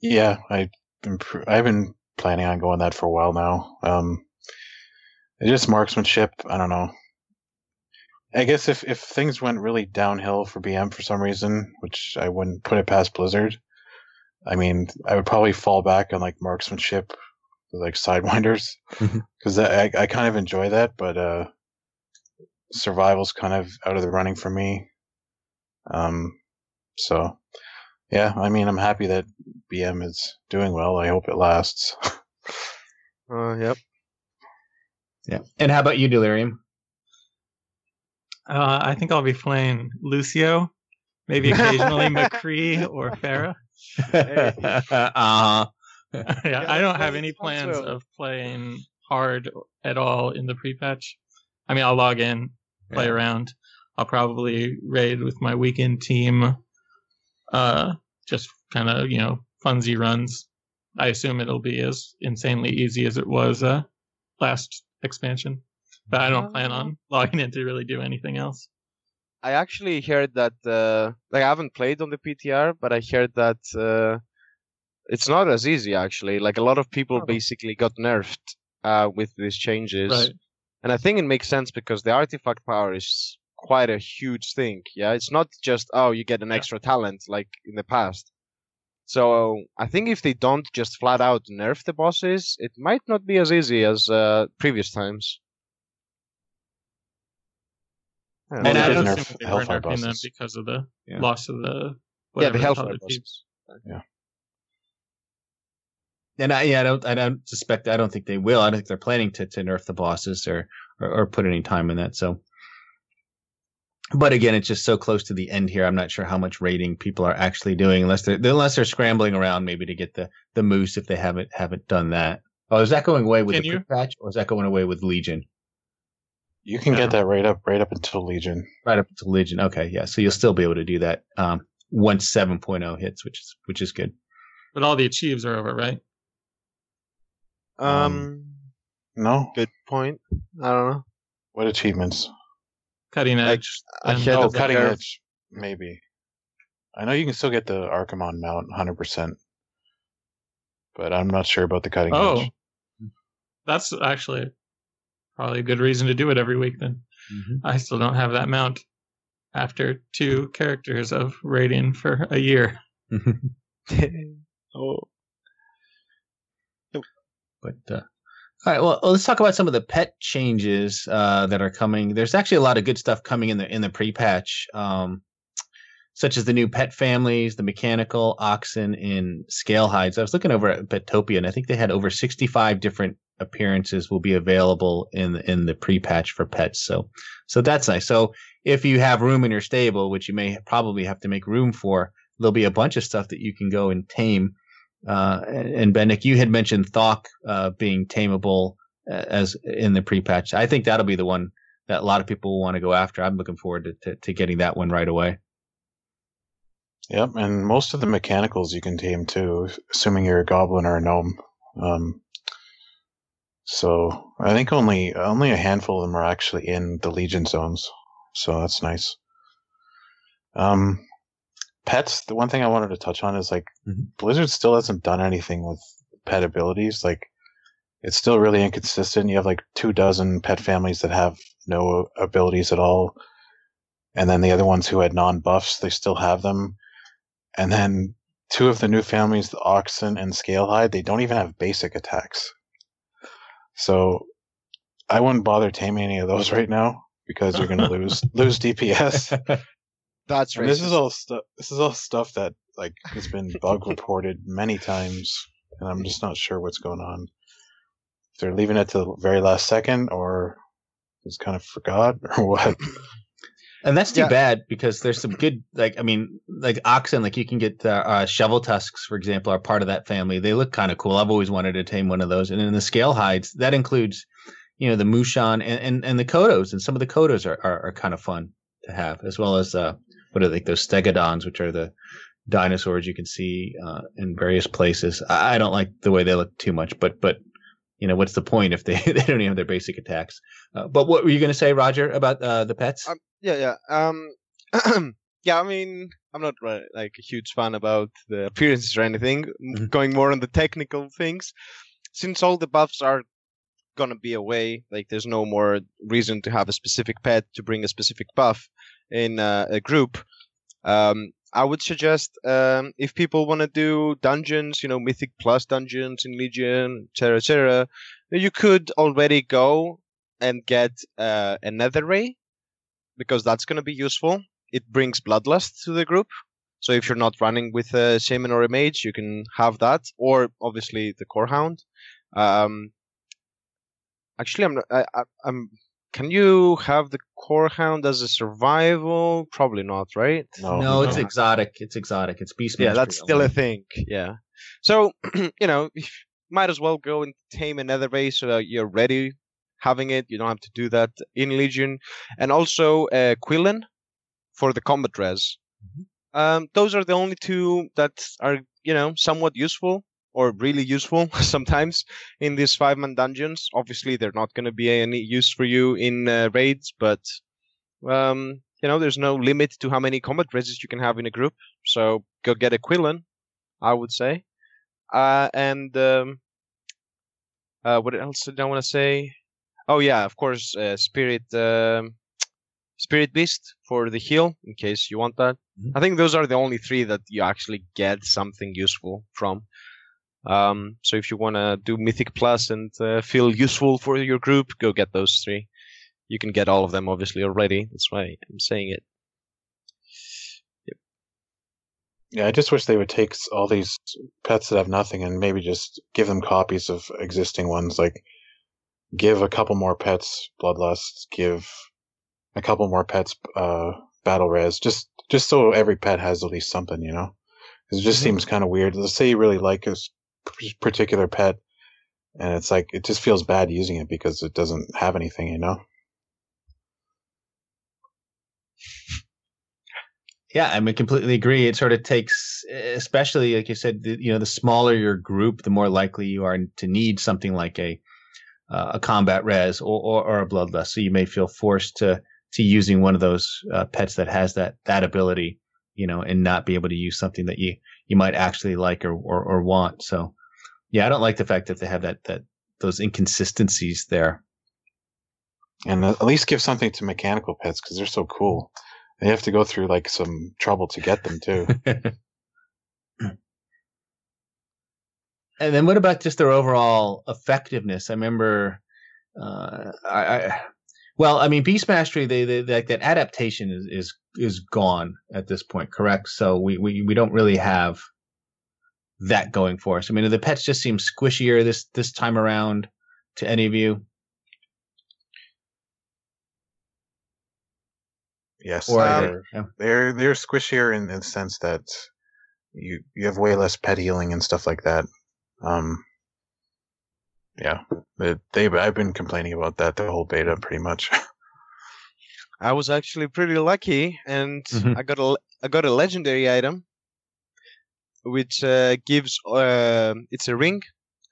Yeah, I I've been planning on going that for a while now. Um, it's just marksmanship. I don't know. I guess if if things went really downhill for BM for some reason, which I wouldn't put it past Blizzard, I mean, I would probably fall back on like marksmanship, like sidewinders, because I I kind of enjoy that, but uh, survival's kind of out of the running for me. Um, so yeah, I mean, I'm happy that BM is doing well. I hope it lasts. Uh, yep. Yeah. And how about you, Delirium? Uh, I think I'll be playing Lucio, maybe occasionally McCree or Pharah. uh-huh. yeah, I don't have any plans well. of playing hard at all in the pre-patch. I mean, I'll log in, play Yeah. around. I'll probably raid with my weekend team. Uh, just kind of you know funsy runs. I assume it'll be as insanely easy as it was uh last expansion, but I don't plan on logging in to really do anything else. I actually heard that uh, like I haven't played on the PTR, but I heard that uh, it's not as easy actually. Like a lot of people Oh. basically got nerfed uh, with these changes, Right. And I think it makes sense because the artifact power is quite a huge thing. Yeah, it's not just oh you get an Yeah. extra talent like in the past. So I think if they don't just flat out nerf the bosses, it might not be as easy as uh, previous times. Yeah, And And I I don't nerf think they were Hellfire nerfing them bosses. because of the Yeah. loss of the yeah, whatever the they call Hellfire it, bosses. And I, yeah, I don't, I don't suspect, I don't think they will. I don't think they're planning to, to nerf the bosses or, or, or put any time in that. So, but again, it's just so close to the end here. I'm not sure how much raiding people are actually doing unless they're, unless they're scrambling around maybe to get the, the moose if they haven't, haven't done that. Oh, is that going away with Can the you? patch or is that going away with Legion? You can Yeah. get that right up right up until Legion. Right up to Legion. Okay. Yeah. So you'll still be able to do that. Um, once 7.0 hits, which is, which is good. But all the achieves are over, right? Um, Um, No? good point. I don't know. What achievements? Cutting edge. I and had oh, a cutting curve. edge. Maybe. I know you can still get the Archimonde mount 100%. But I'm not sure about the cutting edge. Oh, edge. that's actually probably a good reason to do it every week. Then I still don't have that mount after two characters of raiding for a year. oh, But uh, all right, well, let's talk about some of the pet changes uh, that are coming. There's actually a lot of good stuff coming in the in the pre-patch, um, such as the new pet families, the mechanical oxen, and scale hides. I was looking over at Petopia, and I think they had over 65 different appearances will be available in the, in the pre-patch for pets. So, so that's nice. So if you have room in your stable, which you may probably have to make room for, there'll be a bunch of stuff that you can go and tame. Uh, and, Bendak, you had mentioned Thok uh, being tameable uh, as in the pre-patch. I think that'll be the one that a lot of people want to go after. I'm looking forward to, to, to getting that one right away. Yep, and most of the mechanicals you can tame too, assuming you're a goblin or a gnome. Um, so I think only only a handful of them are actually in the Legion zones, so that's nice. Um, pets. The one thing I wanted to touch on is like Mhm. Blizzard still hasn't done anything with pet abilities. Like it's still really inconsistent. You have like two dozen pet families that have no abilities at all, and then the other ones who had non buffs, they still have them. And then two of the new families, the Oxen and Scalehide, they don't even have basic attacks. So I wouldn't bother taming any of those right now because you're going to lose lose DPS. that's And racist. this is all stuff. This is all stuff that like has been bug reported many times, and I'm just not sure what's going on. If they're leaving it to the very last second, or just kind of forgot, or what. And that's too Yeah. bad because there's some good, like, I mean, like oxen, like you can get uh, uh, shovel tusks, for example, are part of that family. They look kind of cool. I've always wanted to tame one of those. And in the scale hides, that includes, you know, the Mushan and, and, and the Kodos. And some of the Kodos are, are, are kind of fun to have, as well as, uh, what are they, those Stegodons, which are the dinosaurs you can see uh, in various places. I, I don't like the way they look too much, but, but, you know, what's the point if they, they don't even have their basic attacks? Uh, but what were you going to say, Roger, about uh, the pets? Um, yeah, yeah. Um, yeah. I mean, I'm not right, like a huge fan about the appearances or anything. M- Mhm. Going more on the technical things, since all the buffs are gonna be away, like there's no more reason to have a specific pet to bring a specific buff in uh, a group. Um, I would suggest um, if people want to do dungeons, you know, Mythic Plus dungeons in Legion, etc., etc., you could already go and get uh, a Nether Ray because that's going to be useful. It brings Bloodlust to the group. So if you're not running with a Shaman or a Mage, you can have that, or obviously the Core Hound. Um, actually, I'm. I, I, I'm. Can you have the Core Hound as a survival? Probably not, right? No, no, it's exotic. It's exotic. It's beast. Yeah, that's still a thing. Yeah. So you know, if, might as well go and tame a Nether Ray so that you're ready having it. You don't have to do that in Legion, and also uh, Quilen for the combat res. Um, those are the only two that are you know somewhat useful or really useful sometimes in these five man dungeons. Obviously, they're not going to be any use for you in uh, raids, but um, you know, there's no limit to how many combat reses you can have in a group. So go get a Quilen, I would say. Uh, and um, uh, what else did I want to say? Oh yeah, of course, uh, Spirit um, Spirit Beast for the heal, in case you want that. Mhm. I think those are the only three that you actually get something useful from. Um, so if you want to do Mythic Plus and uh, feel useful for your group, go get those three. You can get all of them obviously already. That's why I'm saying it. Yeah, I just wish they would take all these pets that have nothing and maybe just give them copies of existing ones. Like, give a couple more pets Bloodlust, give a couple more pets uh, Battle Res, just just so every pet has at least something, you know? it just Mhm. seems kind of weird. Let's say you really like a s- p- particular pet, and it's like it just feels bad using it because it doesn't have anything, you know? Yeah, I mean, completely agree. It sort of takes, especially like you said, the, you know, the smaller your group, the more likely you are to need something like a uh, a combat res or, or, or a bloodlust. So you may feel forced to to using one of those uh, pets that has that that ability, you know, and not be able to use something that you you might actually like or or, or want. So, yeah, I don't like the fact that they have that that those inconsistencies there. And at least give something to mechanical pets because they're so cool. They have to go through like some trouble to get them too. And then what about just their overall effectiveness? I remember, uh, I, I well, I mean, Beast Mastery, they, they like that adaptation is, is is gone at this point, correct? So we, we we don't really have that going for us. I mean, the pets just seem squishier this this time around to any of you, Yes, or Um, yeah. they're they're squishier in, in the sense that you you have way less pet healing and stuff like that. Um, yeah, they, I've been complaining about that the whole beta pretty much. I was actually pretty lucky, and Mhm. I got a I got a legendary item, which uh, gives uh, it's a ring,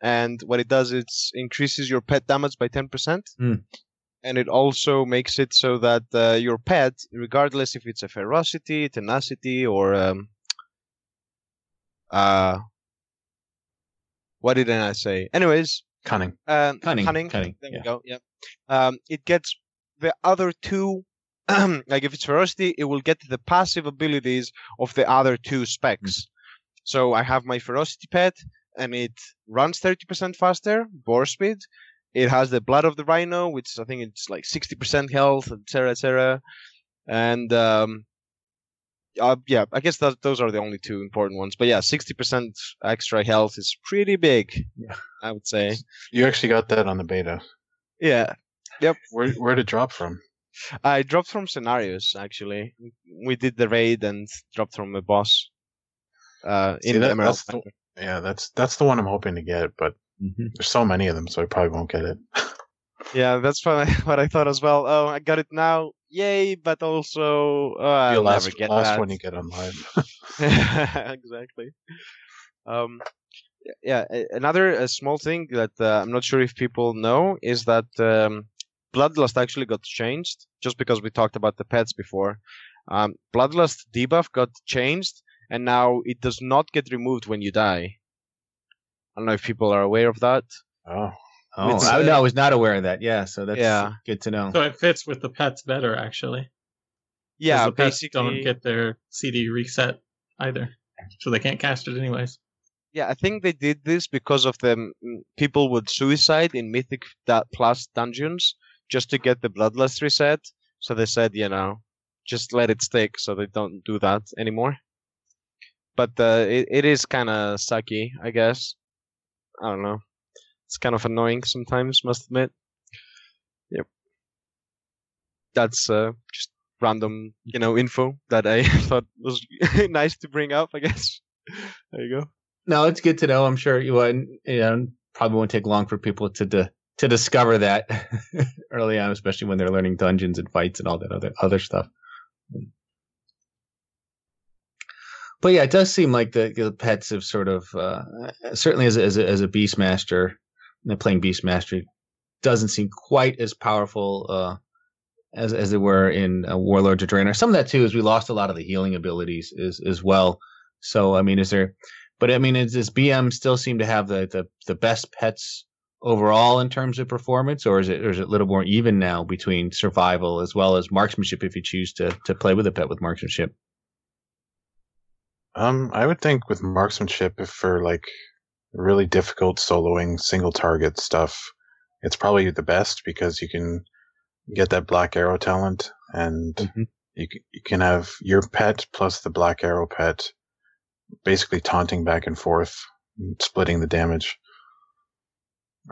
and what it does it increases your pet damage by ten percent, Hmm. and it also makes it so that uh, your pet, regardless if it's a ferocity, tenacity, or um, uh, what did I say? Anyways, Cunning. um, Cunning, cunning. cunning, There yeah. we go. Yeah. Um, it gets the other two. like if it's ferocity, it will get the passive abilities of the other two specs. So I have my ferocity pet, and it runs thirty percent faster, bore speed. It has the blood of the rhino, which I think it's like sixty percent health, etc., etc. And um, uh, yeah, I guess that those are the only two important ones. But yeah, sixty percent extra health is pretty big. Yeah. I would say. You actually got that on the beta. Yeah, Yep. Where where did it drop from? I dropped from scenarios actually. We did the raid and dropped from a boss. Uh, See, in that- the Emerald. that's the- Yeah, that's that's the one I'm hoping to get, but Mhm. there's so many of them, so I probably won't get it. Yeah, that's what I, what I thought as well. Oh, I got it now! Yay! But also, oh, I'll You'll last, never get last that. when you get online. exactly. Um, yeah, another uh, small thing that uh, I'm not sure if people know is that um, Bloodlust actually got changed just because we talked about the pets before. Um, Bloodlust debuff got changed, and now it does not get removed when you die. I don't know if people are aware of that. oh, Oh, It's, I, no, I was not aware of that. Yeah, so that's Yeah. good to know. So it fits with the pets better, actually. Yeah, the pets basically. don't get their CD reset either, so they can't cast it anyways. Yeah, I think they did this because of the mm, people would suicide in Mythic da- Plus dungeons just to get the Bloodlust reset. So they said, you know, just let it stick, so they don't do that anymore. But uh, it it is kind of sucky, I guess. I don't know. It's kind of annoying sometimes, must admit. Yep. That's uh, just random, you know, info that I thought was nice to bring up. I guess. There you go. No, it's good to know. I'm sure you wouldn't. You know, probably won't take long for people to di- to discover that early on, especially when they're learning dungeons and fights and all that other other stuff. But yeah, it does seem like the, the pets have sort of uh, certainly as a, as a, as a beast know, playing beast mastery doesn't seem quite as powerful uh, as as they were in uh, Warlords of Draenor. Some of that too is we lost a lot of the healing abilities as as well. So I mean, is there? But I mean, is, does BM still seem to have the, the, the best pets overall in terms of performance, or is it or is it a little more even now between survival as well as marksmanship if you choose to to play with a pet with marksmanship? Um, I would think with marksmanship, if for like really difficult soloing single target stuff, it's probably the best because you can get that black arrow talent and Mhm. you you can have your pet plus the black arrow pet basically taunting back and forth, splitting the damage.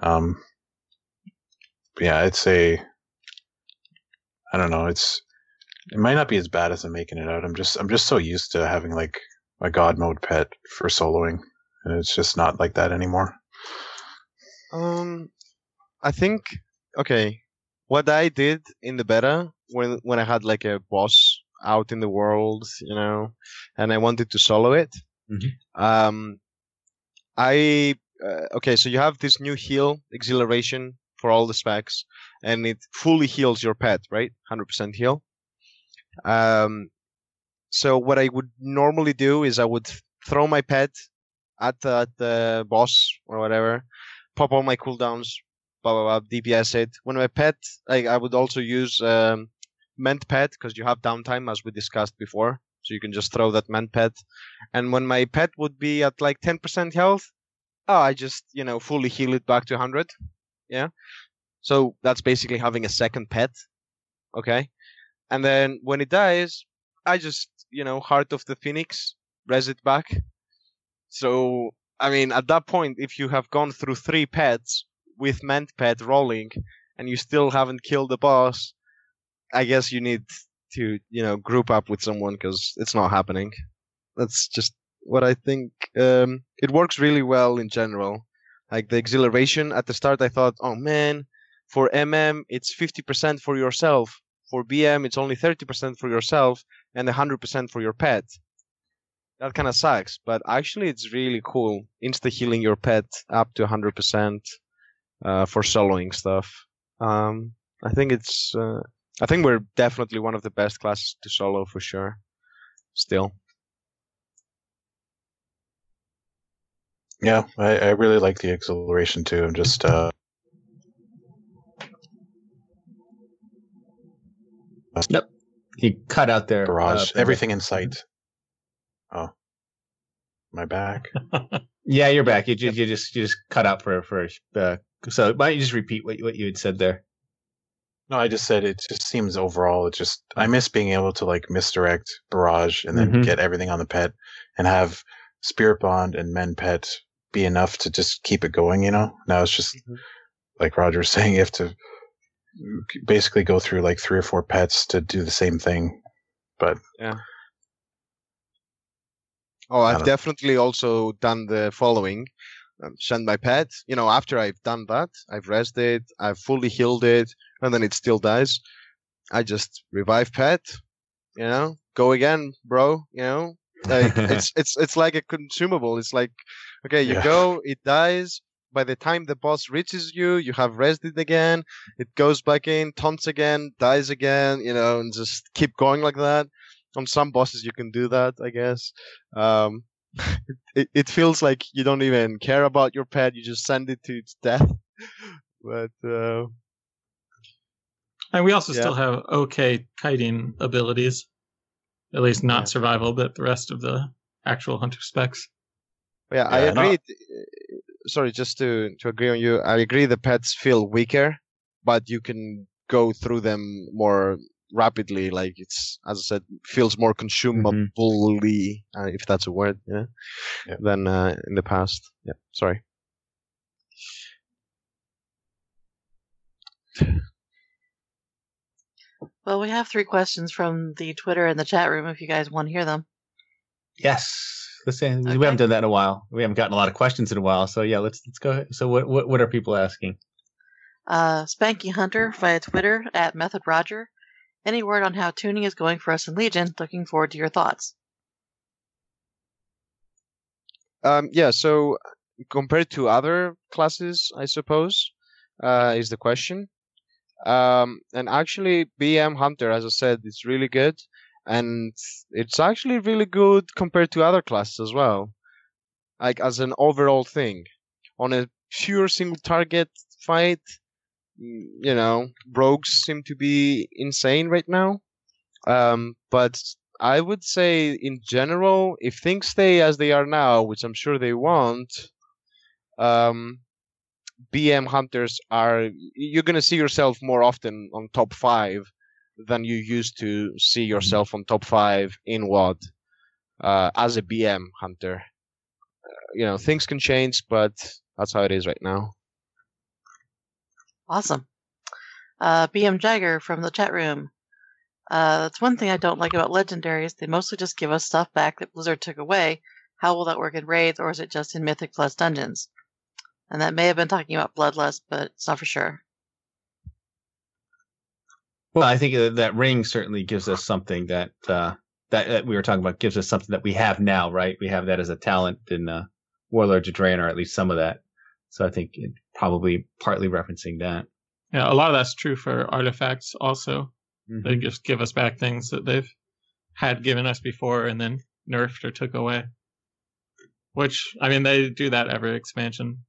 Um, yeah, I'd say I don't know. It's it might not be as bad as I'm making it out. I'm just I'm just so used to having like a god mode pet for soloing, and it's just not like that anymore. Um, I think okay. What I did in the beta when when I had like a boss out in the world, you know, and I wanted to solo it. Mhm. Um, I uh, okay. So you have this new heal exhilaration for all the specs, and it fully heals your pet, right? Hundred percent heal. Um, so what I would normally do is I would throw my pet at the, at the boss or whatever, pop all my cooldowns, blah blah blah, DPS it. When my pet, like I would also use um, Mend Pet because you have downtime as we discussed before, so you can just throw that Mend Pet. And when my pet would be at like ten percent health, oh, I just you know fully heal it back to hundred. Yeah, so that's basically having a second pet. Okay, and then when it dies, I just you know heart of the phoenix, res it back. So I mean, at that point, if you have gone through three pets with Mend Pet rolling, and you still haven't killed the boss, I guess you need to you know group up with someone because it's not happening. That's just what I think. Um, it works really well in general. Like the exhilaration at the start, I thought, oh man, for MM it's 50% for yourself. For BM it's only 30% for yourself and 100% for your pet. That kind of sucks, but actually it's really cool. Insta healing your pet up to 100% uh, for soloing stuff. Um, I think it's. Uh, I think we're definitely one of the best classes to solo for sure. Still. Yeah, I, I really like the exhilaration too. I'm just uh, He cut out there. barrage, uh, everything in sight. Oh, my back. Yeah, you're back. You just you just you just cut out for for uh, so why don't you just repeat what you- what you had said there? No, I just said it just seems overall. It just I miss being able to like misdirect barrage and then Mhm. get everything on the pet and have spirit bond and Mend Pet be enough to just keep it going. You know, now it's just Mhm. like Roger was saying, you have to basically go through like three or four pets to do the same thing. But Oh, I've definitely also done the following. Um, send my pet. You know, after I've done that, I've rested, I've fully healed it, and then it still dies. I just revive pet. You know, go again, bro. You know, like it's it's it's like a consumable. It's like, okay, you Yeah. go, it dies. By the time the boss reaches you, you have rested again. It goes back in, taunts again, dies again. You know, and just keep going like that. On some bosses, you can do that, I guess. Um, it, it feels like you don't even care about your pet. You just send it to its death. But uh, And we also Yeah. still have okay kiting abilities. At least not Yeah. survival, but the rest of the actual hunter specs. yeah, I Yeah, no- agree. Sorry, just to to agree on you, I agree. The pets feel weaker, but you can go through them more rapidly. Like it's, as I said, feels more consumably, uh, if that's a word, yeah, Yeah. than uh, in the past. Yeah, sorry. Well, we have three questions from the Twitter and the chat room if you guys want to hear them. Yes. Let's say we haven't done that in a while. We haven't gotten a lot of questions in a while. So yeah, let's let's go. ahead. So what what what are people asking? Uh, Spanky Hunter via Twitter at Method Roger. Any word on how tuning is going for us in Legion? Looking forward to your thoughts. Um, yeah, so compared to other classes, I suppose, uh, is the question. Um, and actually, BM Hunter, as I said, is really good, and it's actually really good compared to other classes as well. Like as an overall thing, on a pure single target fight, you know, rogues seem to be insane right now. Um, but I would say, in general, if things stay as they are now, which I'm sure they won't, um, BM hunters are you're gonna see yourself more often on top five than you used to see yourself on top five in WoD uh, as a BM hunter. Uh, you know, things can change, but that's how it is right now. Awesome. Uh, BM Jagger from the chat room. Uh, that's one thing I don't like about legendaries. They mostly just give us stuff back that Blizzard took away. How will that work in raids, or is it just in Mythic Plus dungeons? And that may have been talking about Bloodlust, but it's not for sure. Well, I think that, ring certainly gives us something that, uh, that that we were talking about gives us something that we have now, right? We have that as a talent in uh, Warlords of Draenor, or at least some of that. So I think it probably partly referencing that. Yeah, a lot of that's true for artifacts also. Mm-hmm. They just give us back things that they've had given us before and then nerfed or took away. Which I mean, they do that every expansion.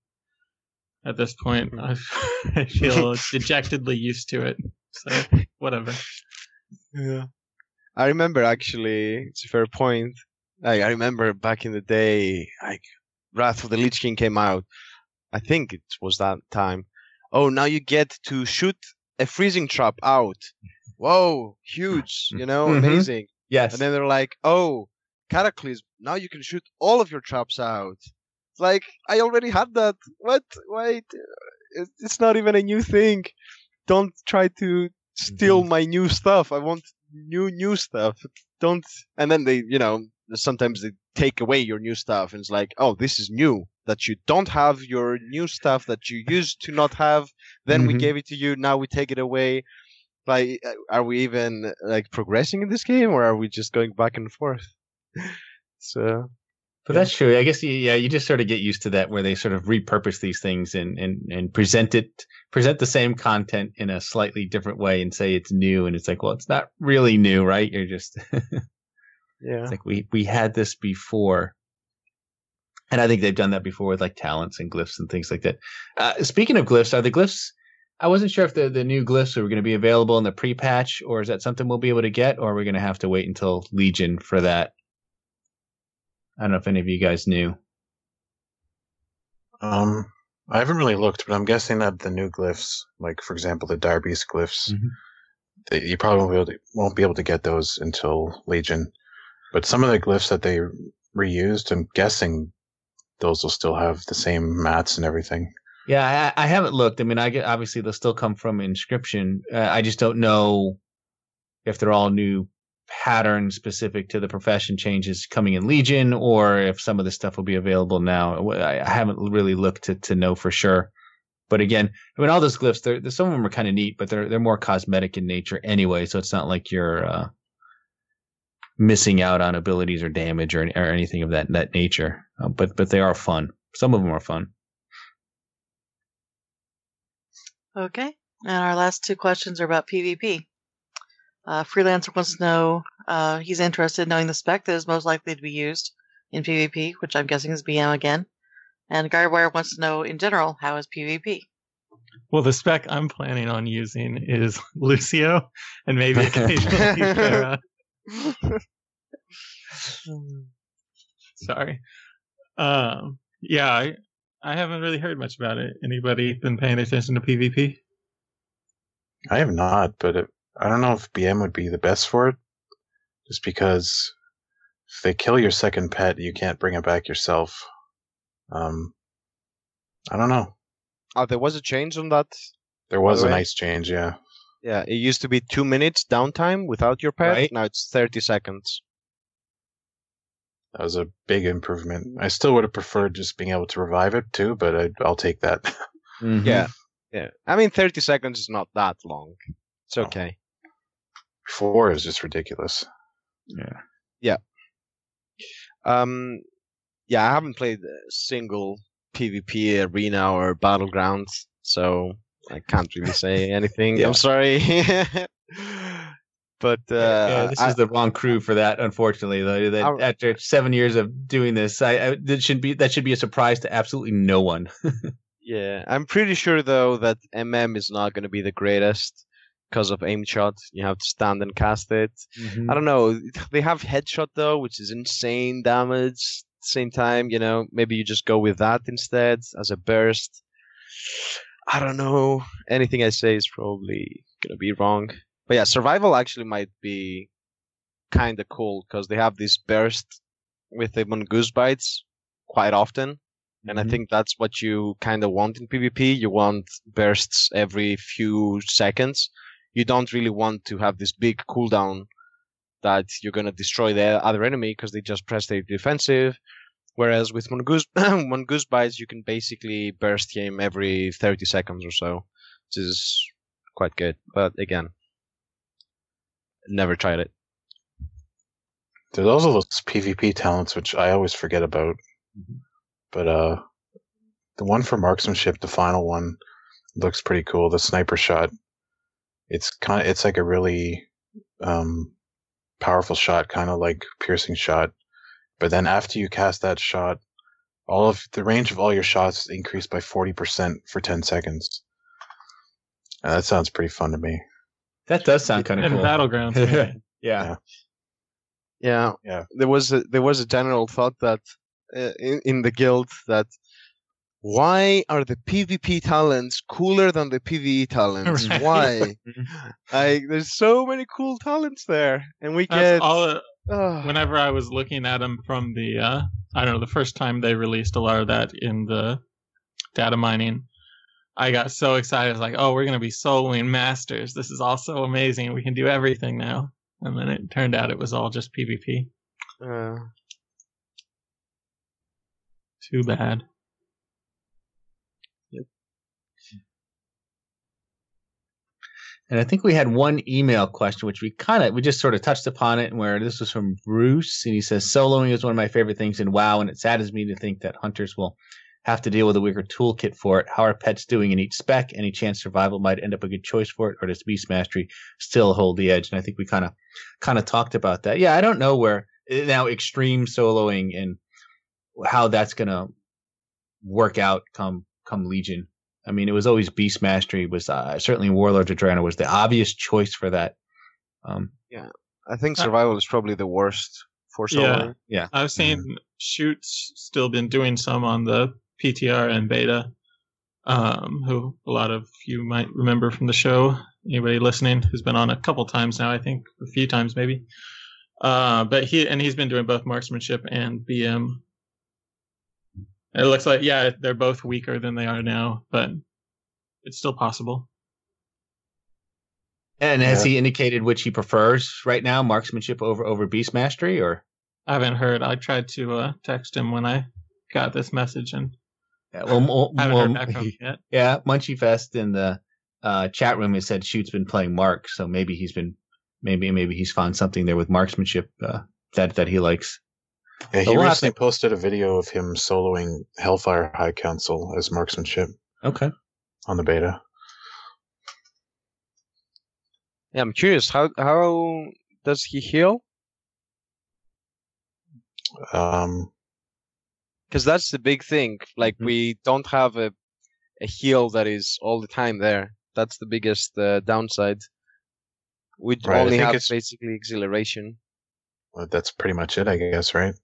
At this point, I, I feel dejectedly used to it. So whatever. Yeah. I remember actually, it's a fair point. Like, I remember back in the day, like Wrath of the Lich King came out. I think it was that time. Oh, now you get to shoot a freezing trap out. Whoa, huge, you know, Mhm. amazing. Yes. And then they're like, oh, Cataclysm, now you can shoot all of your traps out. It's like, I already had that. What? Wait, it's not even a new thing. Don't try to steal my new stuff. I want new, new stuff. Don't. And then they, you know, sometimes they take away your new stuff and it's like, oh, this is new. That you don't have your new stuff that you used to not have. Then we Mhm. gave it to you. Now we take it away like uh, are we even like progressing in this game or are we just going back and forth so But that's true. I guess you, yeah, you just sort of get used to that, where they sort of repurpose these things and and and present it, present the same content in a slightly different way, and say it's new. And it's like, well, it's not really new, right? You're just, it's yeah like we we had this before, and I think they've done that before with like talents and glyphs and things like that. Uh, speaking of glyphs, are the glyphs? I wasn't sure if the the new glyphs are going to be available in the pre-patch, or is that something we'll be able to get, or are we going to have to wait until Legion for that? I don't know if any of you guys knew. Um, I haven't really looked, but I'm guessing that the new glyphs, like for example the Darby's glyphs, Mhm. they, you probably won't be, able to, won't be able to get those until Legion. But some of the glyphs that they reused, I'm guessing those will still have the same mats and everything. Yeah, I, I haven't looked. I mean, I get obviously they'll still come from inscription. Uh, I just don't know if they're all new patterns specific to the profession changes coming in Legion, or if some of this stuff will be available now. I, I haven't really looked to to know for sure. But again, I mean, all those glyphs, they're, they're some of them are kind of neat, but they're they're more cosmetic in nature anyway. So it's not like you're uh, missing out on abilities or damage or or anything of that that nature. Uh, but but they are fun. Some of them are fun. Okay. And our last two questions are about PvP. Uh, Freelancer wants to know, uh, he's interested in knowing the spec that is most likely to be used in PvP, which I'm guessing is BM again. And Guardwire wants to know, in general, how is PvP? Well, the spec I'm planning on using is Lucio and maybe occasionally Pharah. Sorry. Um, yeah, I, I haven't really heard much about it. Anybody been paying attention to PvP? I have not, but it, I don't know if BM would be the best for it. Just because if they kill your second pet, you can't bring it back yourself. Um, I don't know. oh there was a change on that There was the a way- nice change, yeah. Yeah it used to be two minutes downtime without your pet Right. now it's 30 seconds That was a big improvement. I still would have preferred just being able to revive it too, but I, I'll take that. Mhm. yeah yeah i mean 30 seconds is not that long it's No. okay Four is just ridiculous. Yeah. Yeah. Um, yeah, I haven't played a single PvP arena or battlegrounds, so I can't really say anything. Yeah. I'm sorry. but uh, yeah, this I- is the wrong crew for that. Unfortunately, though, that I- after seven years of doing this, I, I that should be that should be a surprise to absolutely no one. Yeah, I'm pretty sure though that MM is not going to be the greatest because of aim shot. You have to stand and cast it. Mm-hmm. I don't know. They have headshot though, which is insane damage. Same time, you know, maybe you just go with that instead as a burst. I don't know. Anything I say is probably gonna be wrong. But yeah, survival actually might be kind of cool because they have this burst with the mongoose bites quite often. And I Mhm. think that's what you kind of want in PvP. You want bursts every few seconds. You don't really want to have this big cooldown that you're going to destroy the other enemy because they just press their defensive. Whereas with Mongoose, Mongoose Bites, you can basically burst him every 30 seconds or so, which is quite good. But again, never tried it. There's also those PvP talents which I always forget about. But uh the one for marksmanship, the final one, looks pretty cool. The sniper shot. It's kind of, it's like a really um powerful shot, kind of like piercing shot. But then after you cast that shot, all of the range of all your shots is increased by 40% for 10 seconds. Uh, that sounds pretty fun to me. That does sound kind of And cool. battlegrounds. maybe. yeah. Yeah, Yeah. There was a, there was a general thought that uh, in in the guild that why are the PvP talents cooler than the PvE talents? Right. Why? like, there's so many cool talents there, and we That's get. all. It, Ugh. whenever I was looking at them from the, uh, I don't know, the first time they released a lot of that in the data mining, I got so excited. I was like, oh, we're going to be soloing masters. This is all so amazing. We can do everything now. And then it turned out it was all just PvP. Uh, Too bad. And I think we had one email question, which we kind of we just sort of touched upon it, where this was from Bruce, and he says soloing is one of my favorite things in WoW, and it saddens me to think that hunters will have to deal with a weaker toolkit for it. How are pets doing in each spec? Any chance survival might end up a good choice for it, or does Beast Mastery still hold the edge? And I think we kind of kind of talked about that. Yeah, I don't know where eh, now extreme soloing and how that's gonna work out come come Legion. I mean, it was always Beast Mastery was uh, certainly Warlord of Draenor was the obvious choice for that. Um, I think Uh, survival is probably the worst for Yeah. soloing. I've seen shoots still been doing some on the PTR and beta. Um, who a lot of you might remember from the show. Anybody listening who's been on a couple times now, I think a few times maybe. Uh, but he and he's been doing both marksmanship and BM. It looks like yeah, they're both weaker than they are now, but it's still possible. and has Yeah. he indicated which he prefers right now, marksmanship over over Beast Mastery, or I haven't heard. I tried to uh, text him when I got this message and yeah, well, mo- haven't well, heard back from him yet. yeah, Munchie Fest in the uh, chat room has said Shoot's been playing Mark, so maybe he's been maybe maybe he's found something there with marksmanship uh, that that he likes. Yeah, he we'll have recently posted a video of him soloing Hellfire High Council as marksmanship Okay. on the beta. Yeah, I'm curious. How how does he heal? Um, Because that's the big thing. Like Mhm. we don't have a a heal that is all the time there. That's the biggest uh, downside. We Right, I only think have it's- basically exhilaration. well, that's pretty much it, I guess, right?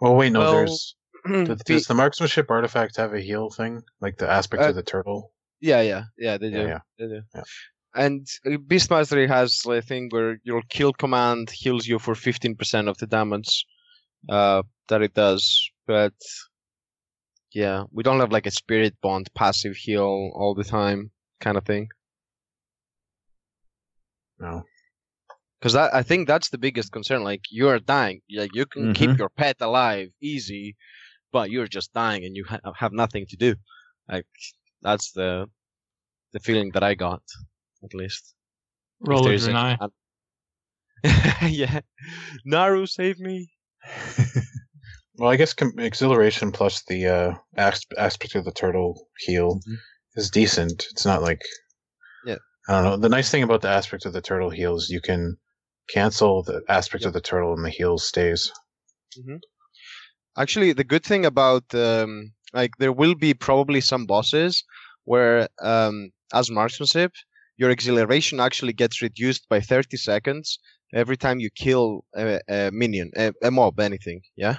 Well, wait, no. Well, there's does, does the marksmanship artifact have a heal thing, like the aspect Uh, of the turtle? yeah, yeah, yeah. They do. Yeah, yeah. They do. Yeah. And uh, Beast Mastery has a thing where your kill command heals you for 15% of the damage uh, that it does. But yeah, we don't have like a spirit bond passive heal all the time kind of thing. No. Because I think that's the biggest concern. Like you are dying, like you can keep Mhm. your pet alive easy, but you're just dying and you ha- have nothing to do. Like that's the the feeling that I got, at least. If Roll there's an eye. yeah, Naaru, save me. Well, I guess com- exhilaration plus the uh, asp- aspect of the turtle heal Mhm. is decent. It's not like Yeah. I don't know. The nice thing about the aspect of the turtle heal is you can cancel the aspect of the turtle and the heal stays. Actually, the good thing about um, like there will be probably some bosses where um, as marksmanship your exhilaration actually gets reduced by 30 seconds every time you kill a, a minion a, a mob anything yeah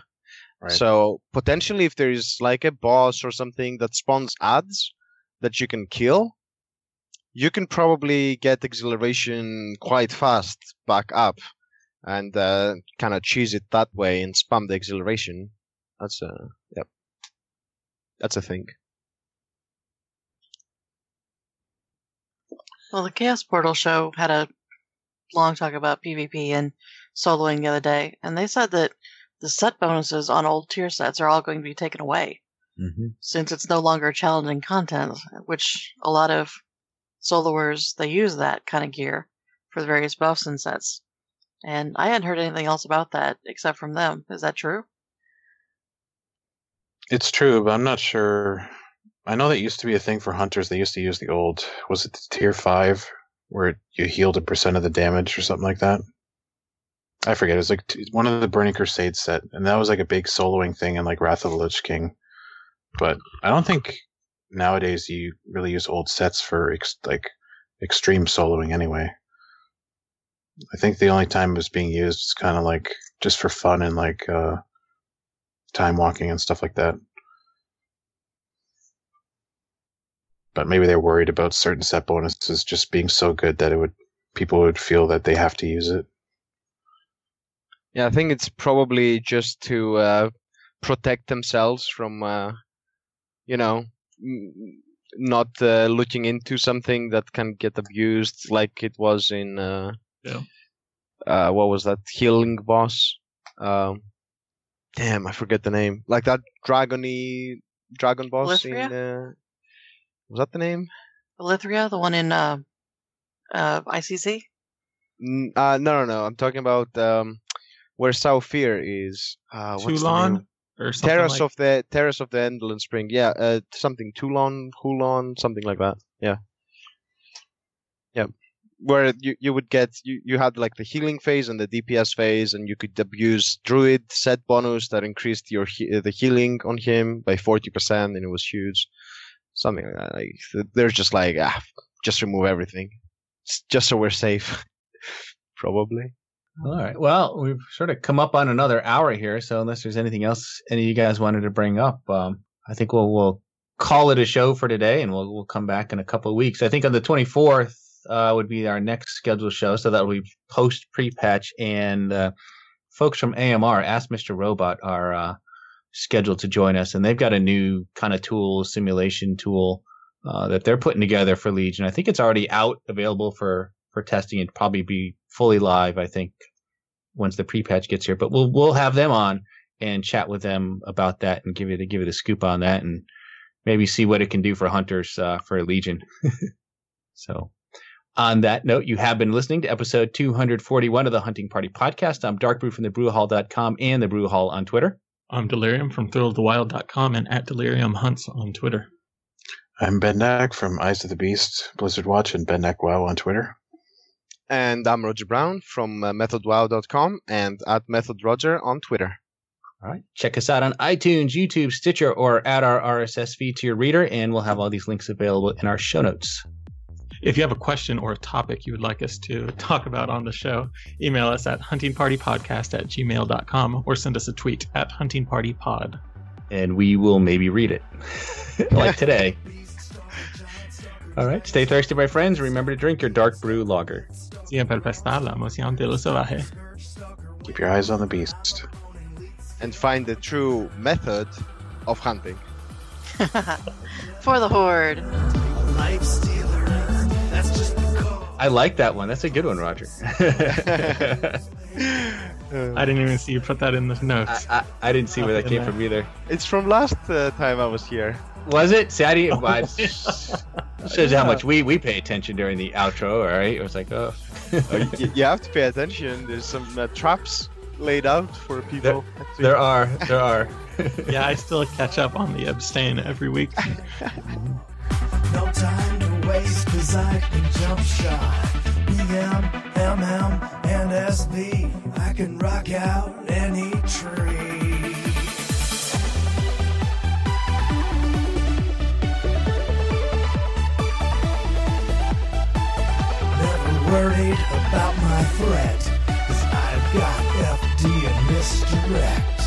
Right. so potentially if there is like a boss or something that spawns ads that you can kill you can probably get exhilaration quite fast back up and uh, kind of cheese it that way and spam the exhilaration. That's a yep. That's a thing. Well, the Chaos Portal show had a long talk about PvP and soloing the other day, and they said that the set bonuses on old tier sets are all going to be taken away Mm-hmm. since it's no longer challenging content, which a lot of soloers they use that kind of gear for the various buffs and sets. And I hadn't heard anything else about that except from them. Is that true? It's true, but I'm not sure. I know that used to be a thing for hunters. They used to use the old, was it tier five, where you healed a percent of the damage or something like that? I forget. It was like one of the Burning Crusade set, and that was like a big soloing thing in like Wrath of the Lich King. But I don't think nowadays you really use old sets for ex- like extreme soloing anyway. I think the only time it was being used is kind of like just for fun and like uh, time walking and stuff like that. But maybe they're worried about certain set bonuses just being so good that it would people would feel that they have to use it. Yeah, I think it's probably just to uh, protect themselves from, uh, you know, not uh, looking into something that can get abused, like it was in. Uh, Yeah. Uh, what was that healing boss? Um, damn, I forget the name. Like that dragony dragon boss in. Uh, was that the name? Valithria, the one in uh, uh, ICC? N- uh, no, no, no. I'm talking about um, where Sha of Fear is. Uh, what's the Tsulong name? Or something Terrace like of the Terrace of the Endless Spring. Yeah, uh, something Tsulong, Hulon, something like that. Yeah, yeah. Where you, you would get you, you had like the healing phase and the DPS phase, and you could abuse Druid set bonus that increased your the healing on him by forty percent, and it was huge. Something like that. Like th- they're just like ah, just remove everything, just so we're safe. Probably. All right. Well, we've sort of come up on another hour here, so unless there's anything else any of you guys wanted to bring up, um, I think we'll we'll call it a show for today, and we'll we'll come back in a couple of weeks. I think on the 24th uh, would be our next scheduled show, so that'll be post pre-patch, and uh, folks from AMR, Ask Mr. Robot, are uh, scheduled to join us, and they've got a new kind of tool, simulation tool uh, that they're putting together for Legion. I think it's already out, available for for testing, and probably be fully live. I think once the pre-patch gets here, but we'll we'll have them on and chat with them about that and give it a give it a scoop on that and maybe see what it can do for hunters uh, for Legion. so. On that note, you have been listening to episode 241 of the Hunting Party podcast. I'm Dark Brew from the Brewhall.com and the Brew Hall on Twitter. I'm Delirium from thrillofthewild.com and at Delirium Hunts on Twitter. I'm Bendak from Eyes of the Beast, Blizzard Watch, and Bendak Wow on Twitter. And I'm Roger Brown from uh, MethodWow.com and at MethodRoger on Twitter. All right. Check us out on iTunes, YouTube, Stitcher, or add our RSS feed to your reader, and we'll have all these links available in our show notes. If you have a question or a topic you would like us to talk about on the show, email us at huntingpartypodcast at gmail.com or send us a tweet at huntingpartypod. And we will maybe read it, like today. All right. Stay thirsty, my friends. Remember to drink your dark brew lager. Siempre prestar la emoción de lo salvaje. Keep your eyes on the beast. And find the true method of hunting. For the Horde. Life stealer. That's just the code. I like that one. That's a good one, Roger. I didn't even see you put that in the notes. I, I, I didn't see where that came from either. It's from last uh, time I was here. Was it? See, I didn't. well, it shows you how much we, we pay attention during the outro, all right? It was like, oh. Uh, y- you have to pay attention. There's some uh, traps laid out for people. actually. there are. There are. yeah, I still catch up on the abstain every week. No time to waste, cause I can jump shot. BM, MM, and SV. I can rock out any tree. Never worried about my threat, cause I've got FD and misdirect.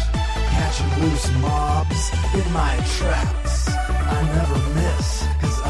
Catching loose mobs in my traps. I never miss, cause